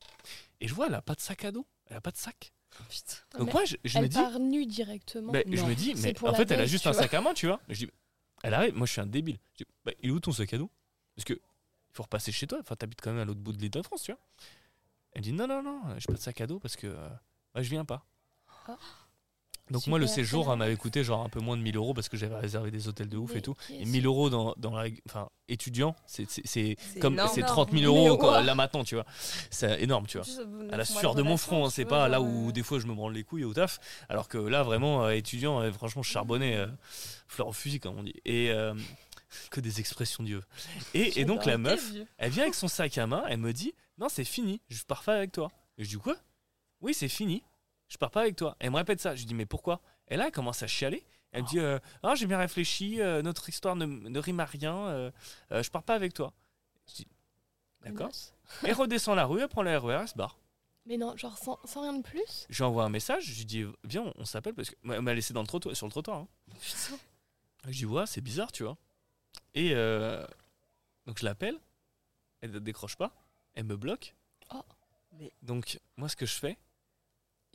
Et je vois, elle a pas de sac à dos, elle a pas de sac. Putain. Donc Mais moi, je, je me Elle dis, part nue directement. bah, je me dis, mais en fait, elle a juste un vois. sac à main, tu vois. Je dis, elle arrive, moi je suis un débile. Je dis, bah, il est où ton sac à dos? Parce que il faut repasser chez toi. Enfin, t'habites quand même à l'autre bout de l'île de France, tu vois. Elle dit, non, non, non, j'ai pas de sac à dos parce que euh, bah, je viens pas. Ah. Donc moi, le séjour m'avait coûté genre un peu moins de 1000 euros parce que j'avais réservé des hôtels de ouf Mais et tout. Et qu'est-ce 1000 euros dans, dans la, enfin, étudiant, c'est comme c'est énorme. 30 000 Mais euros quoi, là maintenant, tu vois. C'est énorme, tu vois à la sueur de mon front, hein, c'est pas là où euh, des fois je me branle les couilles au taf, alors que là vraiment euh, étudiant, euh, franchement je charbonnais euh, fleur au fusil comme on dit, et euh, que des expressions Dieu. Et, et donc la meuf, elle vient avec son sac à main, elle me dit non c'est fini, je pars pas avec toi. Et je dis quoi? Oui c'est fini, je pars pas avec toi. Elle me répète ça, je dis mais pourquoi? Et là elle commence à chialer. Elle me dit euh, ah j'ai bien réfléchi, euh, notre histoire ne, ne rime à rien, euh, euh, je pars pas avec toi. Je dis d'accord. Menace. Elle redescend la rue, elle prend le RER, elle se barre. Mais non, genre sans, sans rien de plus? Je lui envoie un message, je lui dis viens on, on s'appelle parce que elle m'a laissé dans le trottoir, sur le trottoir. hein. Putain. Je dis ouais c'est bizarre tu vois. Et euh, donc je l'appelle, elle ne décroche pas, elle me bloque. Oh. Mais- Donc moi ce que je fais,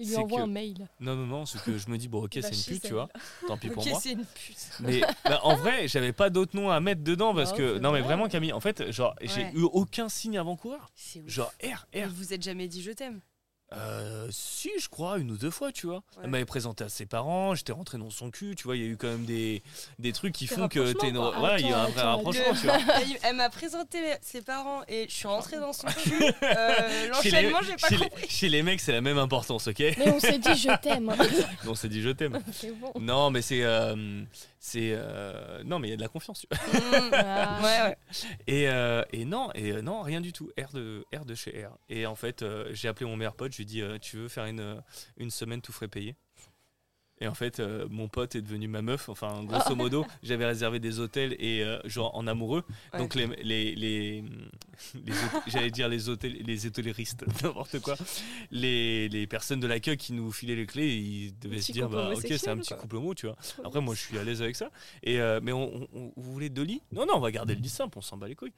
Il lui C'est envoie que- un mail. non non non, c'est que je me dis bon ok c'est une pute tu vois, tant pis pour Ok, moi. c'est une pute. Mais bah, en vrai j'avais pas d'autre nom à mettre dedans parce Non, que non mais vrai. vraiment Camille en fait genre j'ai eu aucun signe avant-coureur, genre R Mais R. vous êtes jamais dit je t'aime Euh, si, je crois, une ou deux fois, tu vois. Ouais. Elle m'avait présenté à ses parents, j'étais rentré dans son cul, tu vois. Il y a eu quand même des, des trucs qui font que t'es. rapprochements, quoi. Ouais, il y a un vrai rapprochement, tu vois. Elle, elle m'a présenté ses parents et je suis rentrée dans son cul. Euh, L'enchaînement, j'ai pas chez les- compris. chez les mecs, c'est la même importance, ok? Mais on s'est dit je t'aime. On s'est dit je t'aime. c'est bon. Non, mais c'est. euh, c'est euh, non, mais il y a de la confiance. Mm. Ah. Ouais, ouais. Et, euh, et non, et euh, non, rien du tout. R de, R de chez R. Et en fait, euh, j'ai appelé mon meilleur pote, je lui ai dit Tu veux faire une, une semaine tout frais payé? Et en fait, euh, mon pote est devenu ma meuf. Enfin, grosso modo, j'avais réservé des hôtels et euh, genre en amoureux. Ouais. Donc les, les, les, j'allais dire les hôtels, les hôtelleristes, n'importe quoi. Les, les personnes de l'accueil qui nous filaient les clés, ils devaient se dire bah, ok, c'est un petit couple homo, tu vois. Après, moi, je suis à l'aise avec ça. Et euh, mais on, on- vous voulez deux lits? Non, non, on va garder le lit simple, on s'en bat les couilles.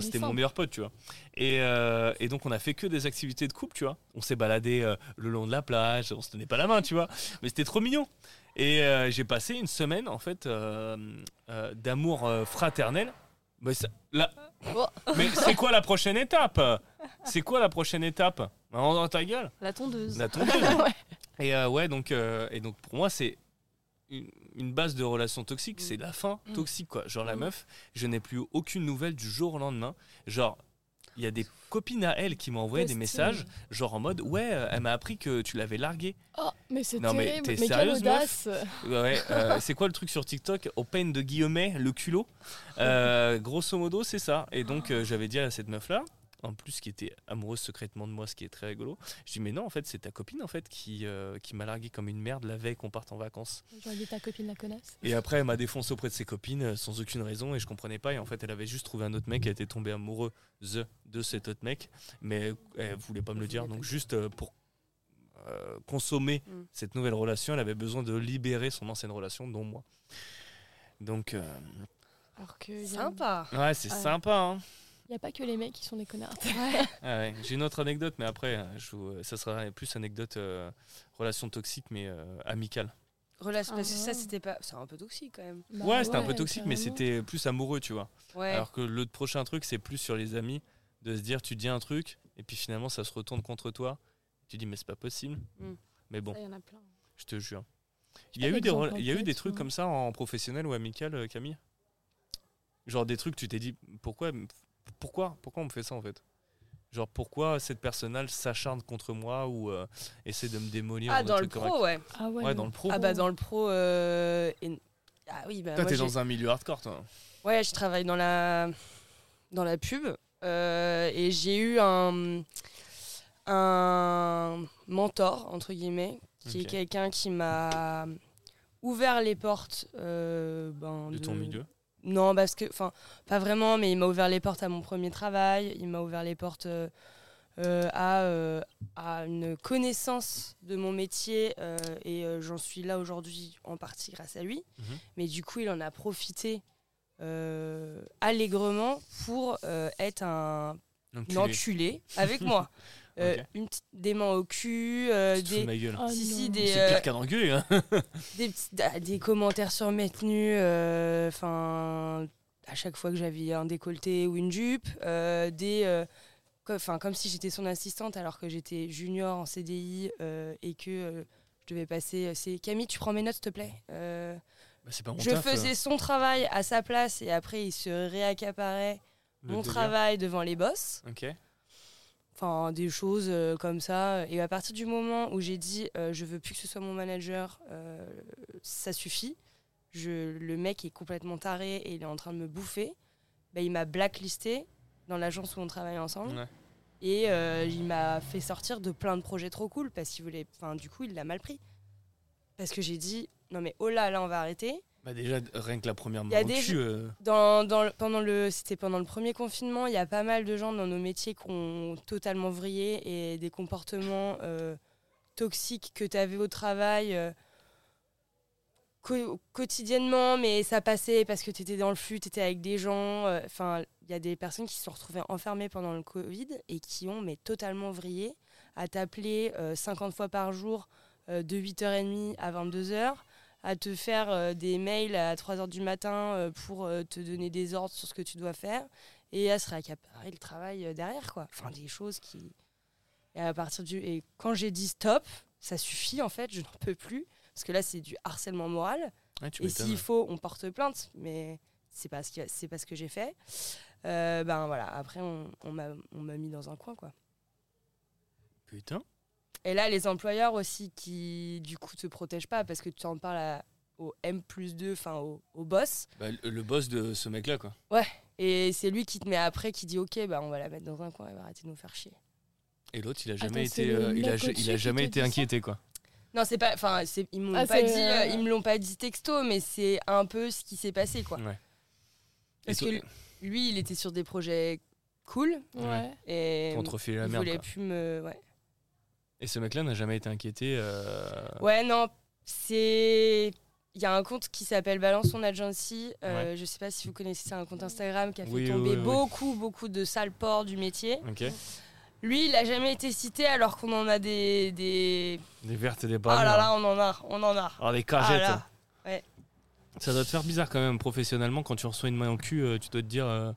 C'était mon meilleur pote, tu vois. Et, euh, et donc, on a fait que des activités de couple, tu vois. On s'est baladé euh, le long de la plage, on se tenait pas la main, tu vois. Mais c'était trop mignon. Et euh, j'ai passé une semaine, en fait, d'amour fraternel. Mais, ça- là- Oh. mais c'est quoi la prochaine étape? C'est quoi la prochaine étape? Dans ta gueule? La tondeuse. la tondeuse. Et ouais, donc, et donc pour moi, c'est une, une base de relation toxique, c'est la fin Mm. toxique, quoi. Genre la Mm. meuf, je n'ai plus aucune nouvelle du jour au lendemain. Genre, il y a des copines à elle qui m'ont envoyé des messages, genre en mode, ouais, euh, elle m'a appris que tu l'avais largué. Oh, mais c'est mais terrible. t'es Mais, quelle sérieuse, audace. Ouais, euh, c'est quoi le truc sur TikTok? Au peine de guillemets, le culot. Euh, grosso modo, c'est ça. Et donc, euh, j'avais dit à cette meuf-là, en plus qui était amoureuse secrètement de moi, ce qui est très rigolo. Je dis, mais non, en fait, c'est ta copine en fait qui, euh, qui m'a largué comme une merde la veille qu'on parte en vacances. J'aurais dit ta copine la connasse. Et après, elle m'a défoncé auprès de ses copines euh, sans aucune raison et je comprenais pas. Et en fait, elle avait juste trouvé un autre mec, elle était tombée amoureuse de cet autre mec, mais elle voulait pas me le dire. Donc, juste euh, pour euh, consommer Mm. cette nouvelle relation, elle avait besoin de libérer son ancienne relation, dont moi. Donc, euh, Alors que Sympa. ouais, c'est Ouais. sympa. Hein. Il n'y a pas que les mecs qui sont des connards. Ah ouais. J'ai une autre anecdote, mais après, euh, je vous- ça sera plus anecdote euh, relation toxique, mais euh, amicale. Relation, parce que Ah ça, c'était pas. C'est un peu toxique quand même. Bah ouais, c'était un peu toxique, mais c'était plus amoureux, tu vois. Ouais. Alors que le prochain truc, c'est plus sur les amis, de se dire, tu dis un truc, et puis finalement, ça se retourne contre toi. Tu dis, mais c'est pas possible. Mm. Mais bon, Ça, y en a plein. je te jure. Il y a eu des, il y a eu des trucs ou- comme ça en professionnel ou amical, euh, Camille? Genre des trucs, tu t'es dit, pourquoi, pourquoi, pourquoi on me fait ça en fait? Genre pourquoi cette personne-là s'acharne contre moi ou euh, essaie de me démolir Ah, dans le pro, ouais. Ah ouais. Dans le pro. Ah, bah, dans le pro. euh, et- Ah oui, bah. Toi, t'es dans un milieu hardcore, toi. Ouais, je travaille dans la, dans la pub euh, et j'ai eu un, un mentor, entre guillemets, qui est quelqu'un qui m'a ouvert les portes euh, ben, De ton milieu? Non, parce que, enfin, pas vraiment, mais il m'a ouvert les portes à mon premier travail, il m'a ouvert les portes euh, euh, à, euh, à une connaissance de mon métier euh, et j'en suis là aujourd'hui en partie grâce à lui. Mhm. Mais du coup, il en a profité allègrement pour être un, un enculé avec moi. Euh. Une petite dément au cul, euh, de des, ma gueule. Oh si, si, non. des, C'est euh, pire qu'un engueulé, hein. des, petits- ah, des commentaires sur mes tenues, euh, enfin, à chaque fois que j'avais un décolleté ou une jupe, euh, des, euh, enfin, comme si j'étais son assistante alors que j'étais junior en CDI euh, et que euh, je devais passer. C'est Camille, tu prends mes notes, s'il te plaît. Euh, Bah, c'est pas mon je taf, faisais son travail à sa place et après il se réaccaparait le mon délire. travail devant les boss. Enfin, des choses euh, comme ça. Et à partir du moment où j'ai dit euh, je veux plus que ce soit mon manager, euh, ça suffit. Je, le mec est complètement taré et il est en train de me bouffer. Bah, il m'a blacklisté dans l'agence où on travaille ensemble. Ouais. Et euh, il m'a fait sortir de plein de projets trop cool parce qu'il voulait. Enfin, du coup, il l'a mal pris. Parce que j'ai dit non, mais oh là, là, on va arrêter. Bah déjà, rien que la première main au des cul, euh, Dans, dans le- pendant le, c'était pendant le premier confinement, il y a pas mal de gens dans nos métiers qui ont totalement vrillé et des comportements euh, toxiques que tu avais au travail euh, co- quotidiennement, mais ça passait parce que tu étais dans le flux, tu étais avec des gens. Enfin, il y a des personnes qui se sont retrouvées enfermées pendant le Covid et qui ont mais totalement vrillé à t'appeler euh, 50 fois par jour de 8h30 à 22h à te faire euh, des mails à 3h du matin euh, pour euh, te donner des ordres sur ce que tu dois faire et à se réaccaparer le travail derrière quoi. Enfin des choses qui Et à partir du et quand j'ai dit stop, ça suffit en fait, je n'en peux plus parce que là c'est du harcèlement moral. Ouais, Et s'il faut, on porte plainte, mais c'est pas ce c'est pas ce que j'ai fait. Euh, ben voilà, après on, on m'a on m'a mis dans un coin quoi. Putain. Et là, les employeurs aussi qui, du coup, te protègent pas parce que tu en parles à- au M plus 2, enfin au, au boss. Bah, le, boss de ce mec-là, quoi. Et c'est lui qui te met après, qui dit Ok, bah, on va la mettre dans un coin, elle va arrêter de nous faire chier. Et l'autre, il a jamais été, euh, il a, il jamais été inquiété, quoi. Non, c'est pas. Enfin, ils m'ont Ah, pas dit, euh, ils me l'ont pas dit texto, mais c'est un peu ce qui s'est passé, quoi. Ouais. Parce que lui, il était sur des projets cool Ouais. et Contre filer la il merde. voulait quoi. plus me. Ouais. Et ce mec-là n'a jamais été inquiété. euh, Ouais, non, c'est. Il y a un compte qui s'appelle Balance son agency. Euh, Je sais pas si vous connaissez, c'est un compte Instagram qui a fait Oui, tomber oui, oui. beaucoup, beaucoup de sales porcs du métier. Ok. Lui, il a jamais été cité alors qu'on en a des. des... Des vertes et des Ah pas. là là, on en a, on en a. Des Ah cagettes. là. Ça doit te faire bizarre quand même, professionnellement, quand tu reçois une main au cul, euh, tu dois te dire euh,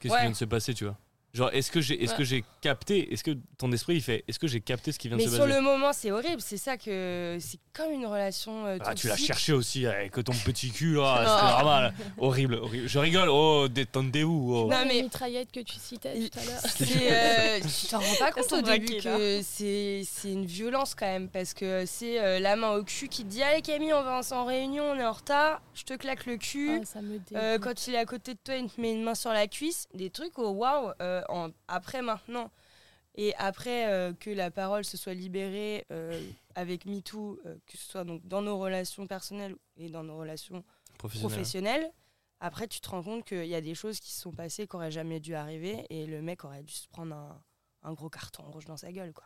qu'est-ce qui Ouais. vient de se passer, tu vois. Genre, est-ce que j'ai est Ouais. que j'ai capté, est-ce que ton esprit il fait, est-ce que j'ai capté ce qui vient Mais de se sur passer le moment, c'est horrible. C'est ça que. C'est comme une relation. euh, Ah, tu l'as cherché aussi avec ton petit cul là, Non. c'était normal. horrible, horrible. Je rigole, oh, détendez-vous. Oh. Non, mais- mitraillette que tu citais tout à l'heure. Euh, tu t'en rends pas compte au début que c'est c'est une violence quand même parce que c'est euh, la main au cul qui te dit allez Camille on va en réunion on est en retard je te claque le cul Ah, ça me dégoûte. Euh, quand il est à côté de toi il te met une main sur la cuisse des trucs oh waouh en- après maintenant et après euh, que la parole se soit libérée euh, avec MeToo euh, que ce soit donc dans nos relations personnelles et dans nos relations Professionnel. professionnel. Après, tu te rends compte qu'il y a des choses qui se sont passées qui auraient jamais dû arriver et le mec aurait dû se prendre un, un gros carton rouge dans sa gueule. Quoi.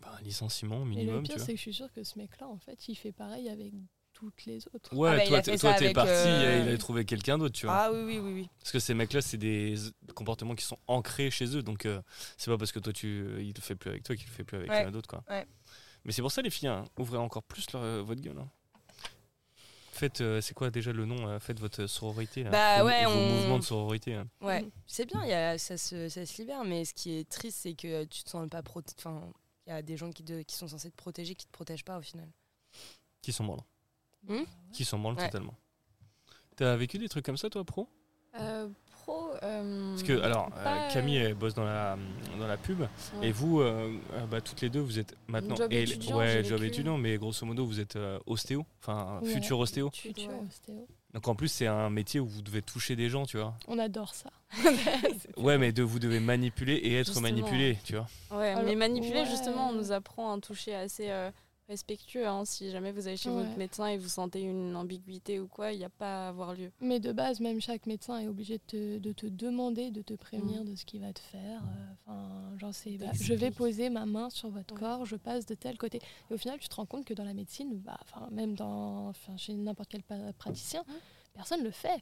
Bah, un licenciement Et le minimum, pire, c'est que je suis sûre que ce mec-là, en fait, il fait pareil avec toutes les autres. Ouais, Ah bah, toi, toi, t'es parti, euh, il a trouvé quelqu'un d'autre, tu vois. Ah oui, oui, oui. oui. Parce que ces mecs-là, c'est des comportements qui sont ancrés chez eux. Donc, euh, c'est pas parce que toi, tu, il le fait plus avec toi qu'il le fait plus avec Ouais. quelqu'un d'autre. Quoi. Ouais. Mais c'est pour ça, les filles, hein, ouvrez encore plus leur- euh, votre gueule. hein. Faites, euh, c'est quoi déjà le nom euh, Faites votre sororité. Là. Bah Vos- ouais, vos on- mouvements de sororité. hein. Ouais, c'est bien, il y a, ça, se, ça se libère, mais ce qui est triste, c'est que tu te sens pas protégé. Enfin, il y a des gens qui, te- qui sont censés te protéger qui te protègent pas au final. Qui s'en branlent. Hmm Qui s'en branlent Ouais. totalement. T'as vécu des trucs comme ça, toi, pro? Euh, pro. euh, Parce que, alors, euh, Camille, elle bosse dans la, dans la pub. ouais. Et vous, bah, toutes les deux, vous êtes maintenant. Job et- étudiant, ouais, job vécu. étudiant, mais grosso modo, vous êtes euh, ostéo, enfin, Ouais. futur ostéo. Futur ostéo. Donc en plus, c'est un métier où vous devez toucher des gens, tu vois. On adore ça. Ouais, mais de, vous devez manipuler et être Justement. manipulé, tu vois. Ouais, Alors, mais manipuler, ouais. justement, on nous apprend un toucher assez euh, respectueux. hein. Si jamais vous allez chez Ouais. votre médecin et vous sentez une ambiguïté ou quoi, il n'y a pas à avoir lieu. Mais de base, même chaque médecin est obligé de te, de te demander, de te prévenir Mm. de ce qu'il va te faire. Euh, Enfin, genre, c'est, bah, je vais poser ma main sur votre Ouais. corps, je passe de tel côté. Et au final, tu te rends compte que dans la médecine, bah, enfin, même dans, enfin, chez n'importe quel praticien, personne ne le fait.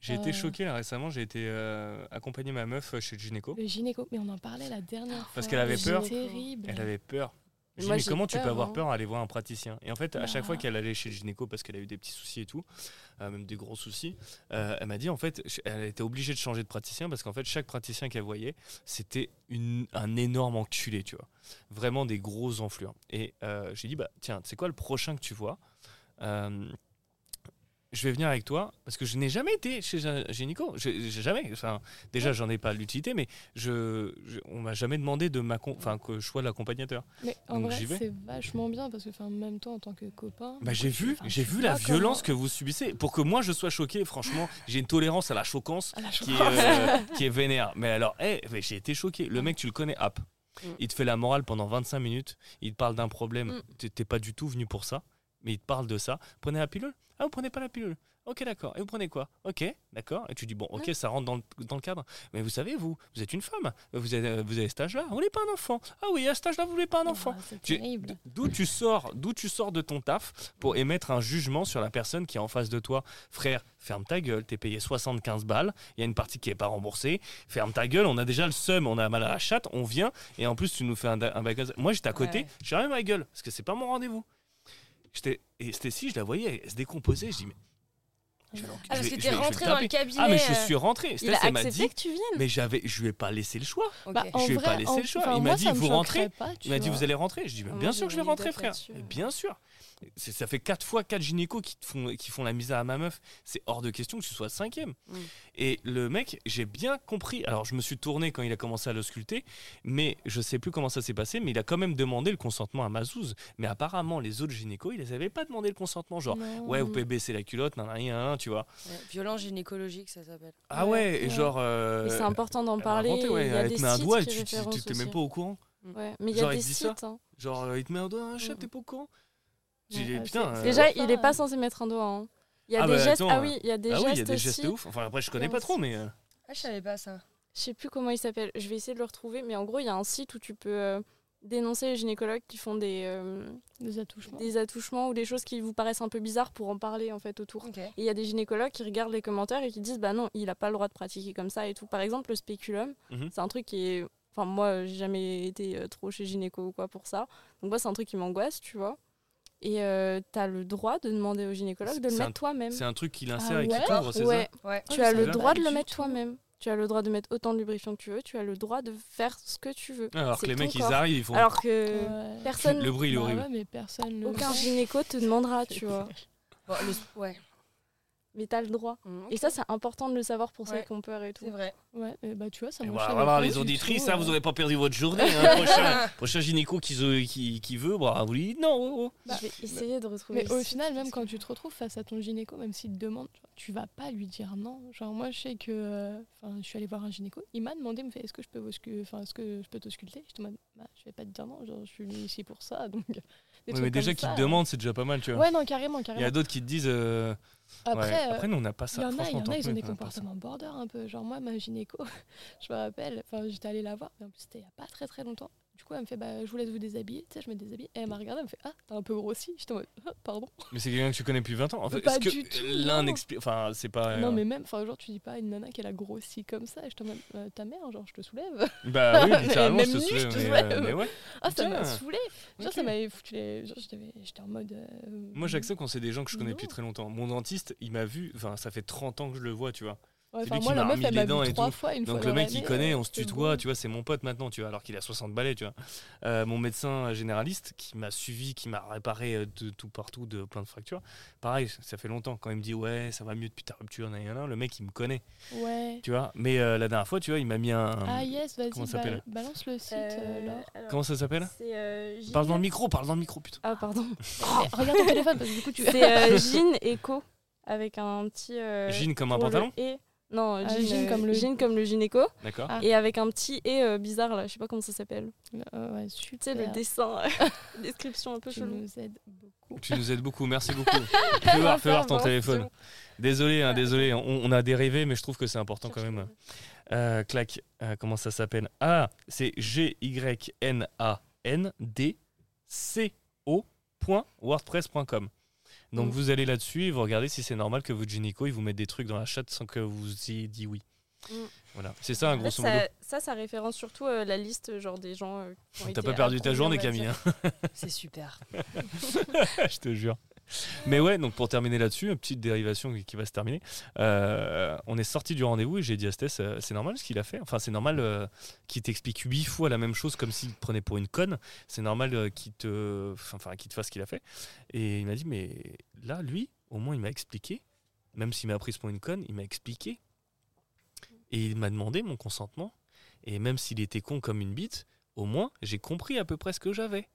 J'ai été Euh. choqué là, récemment, j'ai été euh, accompagner ma meuf chez le gynéco. Le gynéco, mais on en parlait la dernière fois. Parce qu'elle avait C'est peur. terrible. Elle avait peur. Moi, mais comment tu peux avoir hein. peur à aller voir un praticien Et en fait, à chaque fois qu'elle allait chez le gynéco parce qu'elle a eu des petits soucis et tout, euh, même des gros soucis, euh, elle m'a dit en fait, elle était obligée de changer de praticien parce qu'en fait, chaque praticien qu'elle voyait, c'était un énorme enculé, tu vois. Vraiment des grosses enflures. Et euh, j'ai dit, bah tiens, c'est quoi le prochain que tu vois? Je vais venir avec toi parce que je n'ai jamais été chez un gynéco. J'ai jamais. Enfin, déjà, j'en ai pas l'utilité, mais je, je- on m'a jamais demandé de enfin que je sois l'accompagnateur. Mais en Donc, vrai, c'est vachement bien parce que, enfin, même toi en tant que copain. Bah, j'ai vu, j'ai vu la violence comment- que vous subissez. Pour que moi je sois choqué, franchement, j'ai une tolérance à la choquance la qui est, euh, qui est vénère. Mais alors, eh, mais j'ai été choqué. Le mec, tu le connais, hop. Mm. Il te fait la morale pendant 25 minutes. Il te parle d'un problème. Mm. T'es pas du tout venu pour ça. Mais il te parle de ça. Prenez la pilule Ah, vous prenez pas la pilule Ok, d'accord. Et vous prenez quoi? Ok, d'accord. Et tu dis, bon, ok, ça rentre dans le, dans le cadre. Mais vous savez, vous, vous êtes une femme. Vous avez, vous avez cet âge-là. Vous voulez pas un enfant Ah oui, à cet âge-là, vous voulez pas un enfant c'est tu- terrible. D'où tu sors, d'où tu sors de ton taf pour émettre un jugement sur la personne qui est en face de toi? Frère, ferme ta gueule, t'es payé 75 balles, il y a une partie qui est pas remboursée. Ferme ta gueule, on a déjà le seum, on a mal à la chatte, on vient et en plus tu nous fais un, un bagage. Moi j'étais à côté, Ouais. j'ai rien ma gueule parce que c'est pas mon rendez-vous. J'étais et Stécie, je la voyais, elle se décomposait, je dis mais Je vais Ah, parce que t'es rentré dans le cabinet. Ah, mais je euh, suis rentré. Il a elle m'a accepté dit. que tu viennes. Mais j'avais, je lui ai pas laissé le choix. Bah, Je lui ai vrai, pas laissé en- le choix. enfin, Il m'a dit, vous rentrez. pas, Il m'a dit vous allez rentrer. Je dis Ah, bien sûr que je vais rentrer frère. bien sûr. Ça fait quatre fois quatre gynécos qui font qui font la misère à ma meuf. C'est hors de question que tu sois cinquième. Mm. Et le mec, j'ai bien compris. Alors je me suis tourné quand il a commencé à l'ausculter, mais je sais plus comment ça s'est passé. Mais il a quand même demandé le consentement à Mazouz. Mais apparemment les autres gynécos, ils les avaient pas demandé le consentement. Genre Non. ouais vous pouvez baisser la culotte, nan, nan, nan, tu vois. Ouais, Violence gynécologique, ça s'appelle. Ah Ouais, ouais, et ouais. genre. euh, Mais c'est important d'en parler. il y a elle des te met un doigt et tu t'es même pas au courant. Ouais, mais il y a des sites. hein. Genre il te met un doigt, un chat, Mm. t'es pas au courant. Ouais, J'ai dit, ouais, putain. c'est- euh, Déjà, il est pas censé mettre un doigt. hein. Il y a Ah des bah, gestes. attends, ah euh, oui, il y a des ah gestes oui, il y a des gestes aussi. ouf. Enfin après je connais pas trop, mais. euh, Ah, je savais pas ça. Je sais plus comment il s'appelle. Je vais essayer de le retrouver. Mais en gros, il y a un site où tu peux euh, dénoncer les gynécologues qui font des, euh, Des attouchements. des attouchements ou des choses qui vous paraissent un peu bizarres pour en parler en fait autour. Et il y a des gynécologues qui regardent les commentaires et qui disent bah non, il a pas le droit de pratiquer comme ça et tout. Par exemple, le spéculum, Mhm. c'est un truc qui est. Enfin, moi, j'ai jamais été euh, trop chez gynéco ou quoi pour ça. Donc, moi, c'est un truc qui m'angoisse, tu vois. Et euh, t'as le droit de demander au gynécologue de le mettre toi-même. C'est un truc qu'il insère et ouais qui t'ouvre, c'est Ouais, Ouais. tu Ah, as le droit de le mettre toi-même. Tu as le droit de mettre autant de lubrifiant que tu veux. Tu as le droit de faire ce que tu veux. Alors que les mecs ils arrivent, ils font. Alors que Ouais. personne, Le bruit il est Bah horrible. ouais, mais personne aucun gynéco te demandera, tu vois. Bon, le- Ouais. Mais t'as le droit. Mm, Et ça, c'est important de le savoir pour ceux Ouais. qui ont peur et tout. c'est vrai. Ouais, et bah tu vois, ça me voilà, voilà, les auditrices, tout, hein, vous euh. n'aurez pas perdu votre journée. Hein, prochain, prochain gynéco qui, qui, qui veut, bah, vous lui dites non. oh, oh. Bah, je vais essayer de retrouver. Mais au final, même quand tu te retrouves face à ton gynéco, même s'il te demande, tu vas pas lui dire non. Genre moi, je sais que, euh, enfin, je suis allée voir un gynéco, il m'a demandé, me fait, est-ce que je peux, enfin, est-ce que je peux t'ausculter? Je te demande, bah, je vais pas te dire non. Genre, je suis ici pour ça, donc. Ouais, mais déjà ça, te demandent, c'est déjà pas mal, tu euh. vois. Ouais, non, carrément, Il y carrément. a d'autres qui te disent. Après, ouais. euh, Après, nous on n'a pas Il ça. y en a, il y en a, ils ont des comportements border un peu. Genre moi, ma gynéco, je me rappelle, j'étais allée la voir, mais en plus c'était il y a pas très très longtemps. Du coup, elle me fait, bah je vous laisse vous déshabiller. Tu sais, je me déshabille. Et elle m'a regardé, elle me fait, ah, t'as un peu grossi. J'étais en mode, Ah, pardon. Mais c'est quelqu'un que tu connais depuis 20 ans. En fait, Pas que du tout, l'un explique. Enfin, c'est pas. Non, euh, mais même, enfin, genre, tu dis pas à une nana qu'elle a grossi comme ça. Et je en mode, Euh, ta mère, genre, je te soulève. Bah oui, littéralement, je te nu, je soulève, te mais, euh, ouais. Ah, ça m'a saoulé. Genre, ça m'avait foutu les. Genre, j'étais j'étais en mode. euh, Moi, j'accepte quand c'est des gens que je connais Non. depuis très longtemps. Mon dentiste, il m'a vu, enfin, ça fait 30 ans que je le vois, tu vois. Ouais, c'est enfin, lui qui moi, la m'a meuf, remis elle les m'a dents vu et trois tout. fois, une fois. Donc le mec, il connaît, euh, on se tutoie, bon. tu vois, c'est mon pote maintenant, tu vois, alors qu'il a 60 balais, tu vois. Euh, mon médecin généraliste qui m'a suivi, qui m'a réparé euh, de tout partout, de plein de fractures. Pareil, ça fait longtemps. Quand il me dit ouais, ça va mieux depuis ta rupture, le mec, il me connaît, Ouais. tu vois. Mais euh, la dernière fois, tu vois, il m'a mis un. Ah, yes, vas-y, comment ça s'appelle ba- balance le site, euh, alors, Comment ça s'appelle C'est euh, Gine- Parle dans le micro, parle dans le micro, putain. Ah pardon. Regarde ton téléphone parce que du coup, tu. C'est euh, Gine Echo avec un petit. euh, Gine comme un pantalon et. Non, Ah, Gine, Gine euh, comme le- Gine comme le gynéco D'accord. Ah. et avec un petit et euh, bizarre là, je sais pas comment ça s'appelle. Euh, ouais, Tu sais le dessin, description un peu Tu chelou. nous aides beaucoup. Tu nous aides beaucoup, merci beaucoup. fais voir, fais voir ton téléphone. Désolé, hein, désolé, on, on a dérivé, mais je trouve que c'est important quand même. Euh, clac, euh, comment ça s'appelle? Ah, c'est G-Y-N-A-N-D-C-O.wordpress.com. Donc Mm. vous allez là-dessus et vous regardez si c'est normal que votre gynéco il vous mette des trucs dans la chatte sans que vous ayez dit oui. Mm. Voilà, c'est ça, En fait, grosso modo. ça, ça, ça référence surtout euh, la liste genre des gens. euh, T'as pas perdu ta journée, Camille, hein, C'est super. je te jure. Mais ouais, donc pour terminer là-dessus, une petite dérivation qui- va se terminer. Euh, on est sorti du rendez-vous et j'ai dit à Stess, euh, c'est normal ce qu'il a fait. Enfin, c'est normal euh, qu'il t'explique huit fois la même chose comme s'il te prenait pour une conne. C'est normal qu'il te, enfin, qu'il te fasse ce qu'il a fait. Et il m'a dit, mais là, lui, au moins, il m'a expliqué. Même s'il m'a pris pour une conne, il m'a expliqué. Et il m'a demandé mon consentement. Et même s'il était con comme une bite, au moins, j'ai compris à peu près ce que j'avais.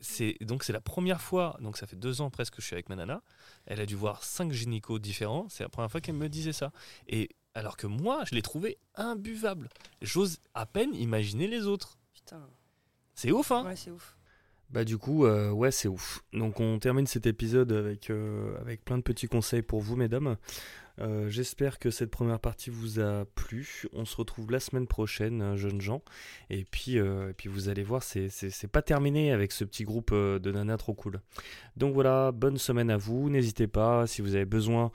C'est donc c'est la première fois, donc ça fait deux ans presque que je suis avec ma nana. Elle a dû voir cinq gynécos différents. C'est la première fois qu'elle me disait ça. Et alors que moi, je l'ai trouvé imbuvable. J'ose à peine imaginer les autres. Putain. C'est ouf, hein Ouais, c'est ouf. Bah du coup, euh, ouais, c'est ouf. Donc on termine cet épisode avec, euh, avec plein de petits conseils pour vous, mesdames. Euh, J'espère que cette première partie vous a plu. On se retrouve la semaine prochaine, euh, jeunes gens. Et puis, euh, puis vous allez voir, c'est- pas terminé avec ce petit groupe de nanas trop cool. Donc voilà, bonne semaine à vous. N'hésitez pas, si vous avez besoin,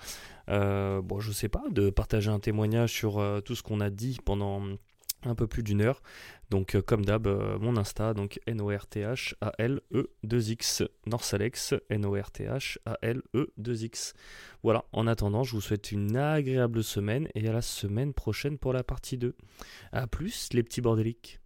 euh, bon, je sais pas, de partager un témoignage sur tout ce qu'on a dit pendant un peu plus d'une heure. Donc euh, comme d'hab, euh, mon Insta, donc N-O-R-T-H-A-L-E-2-X, Norsalex, N-O-R-T-H-A-L-E-2-X. Voilà, en attendant, je vous souhaite une agréable semaine et à la semaine prochaine pour la partie 2. A plus les petits bordéliques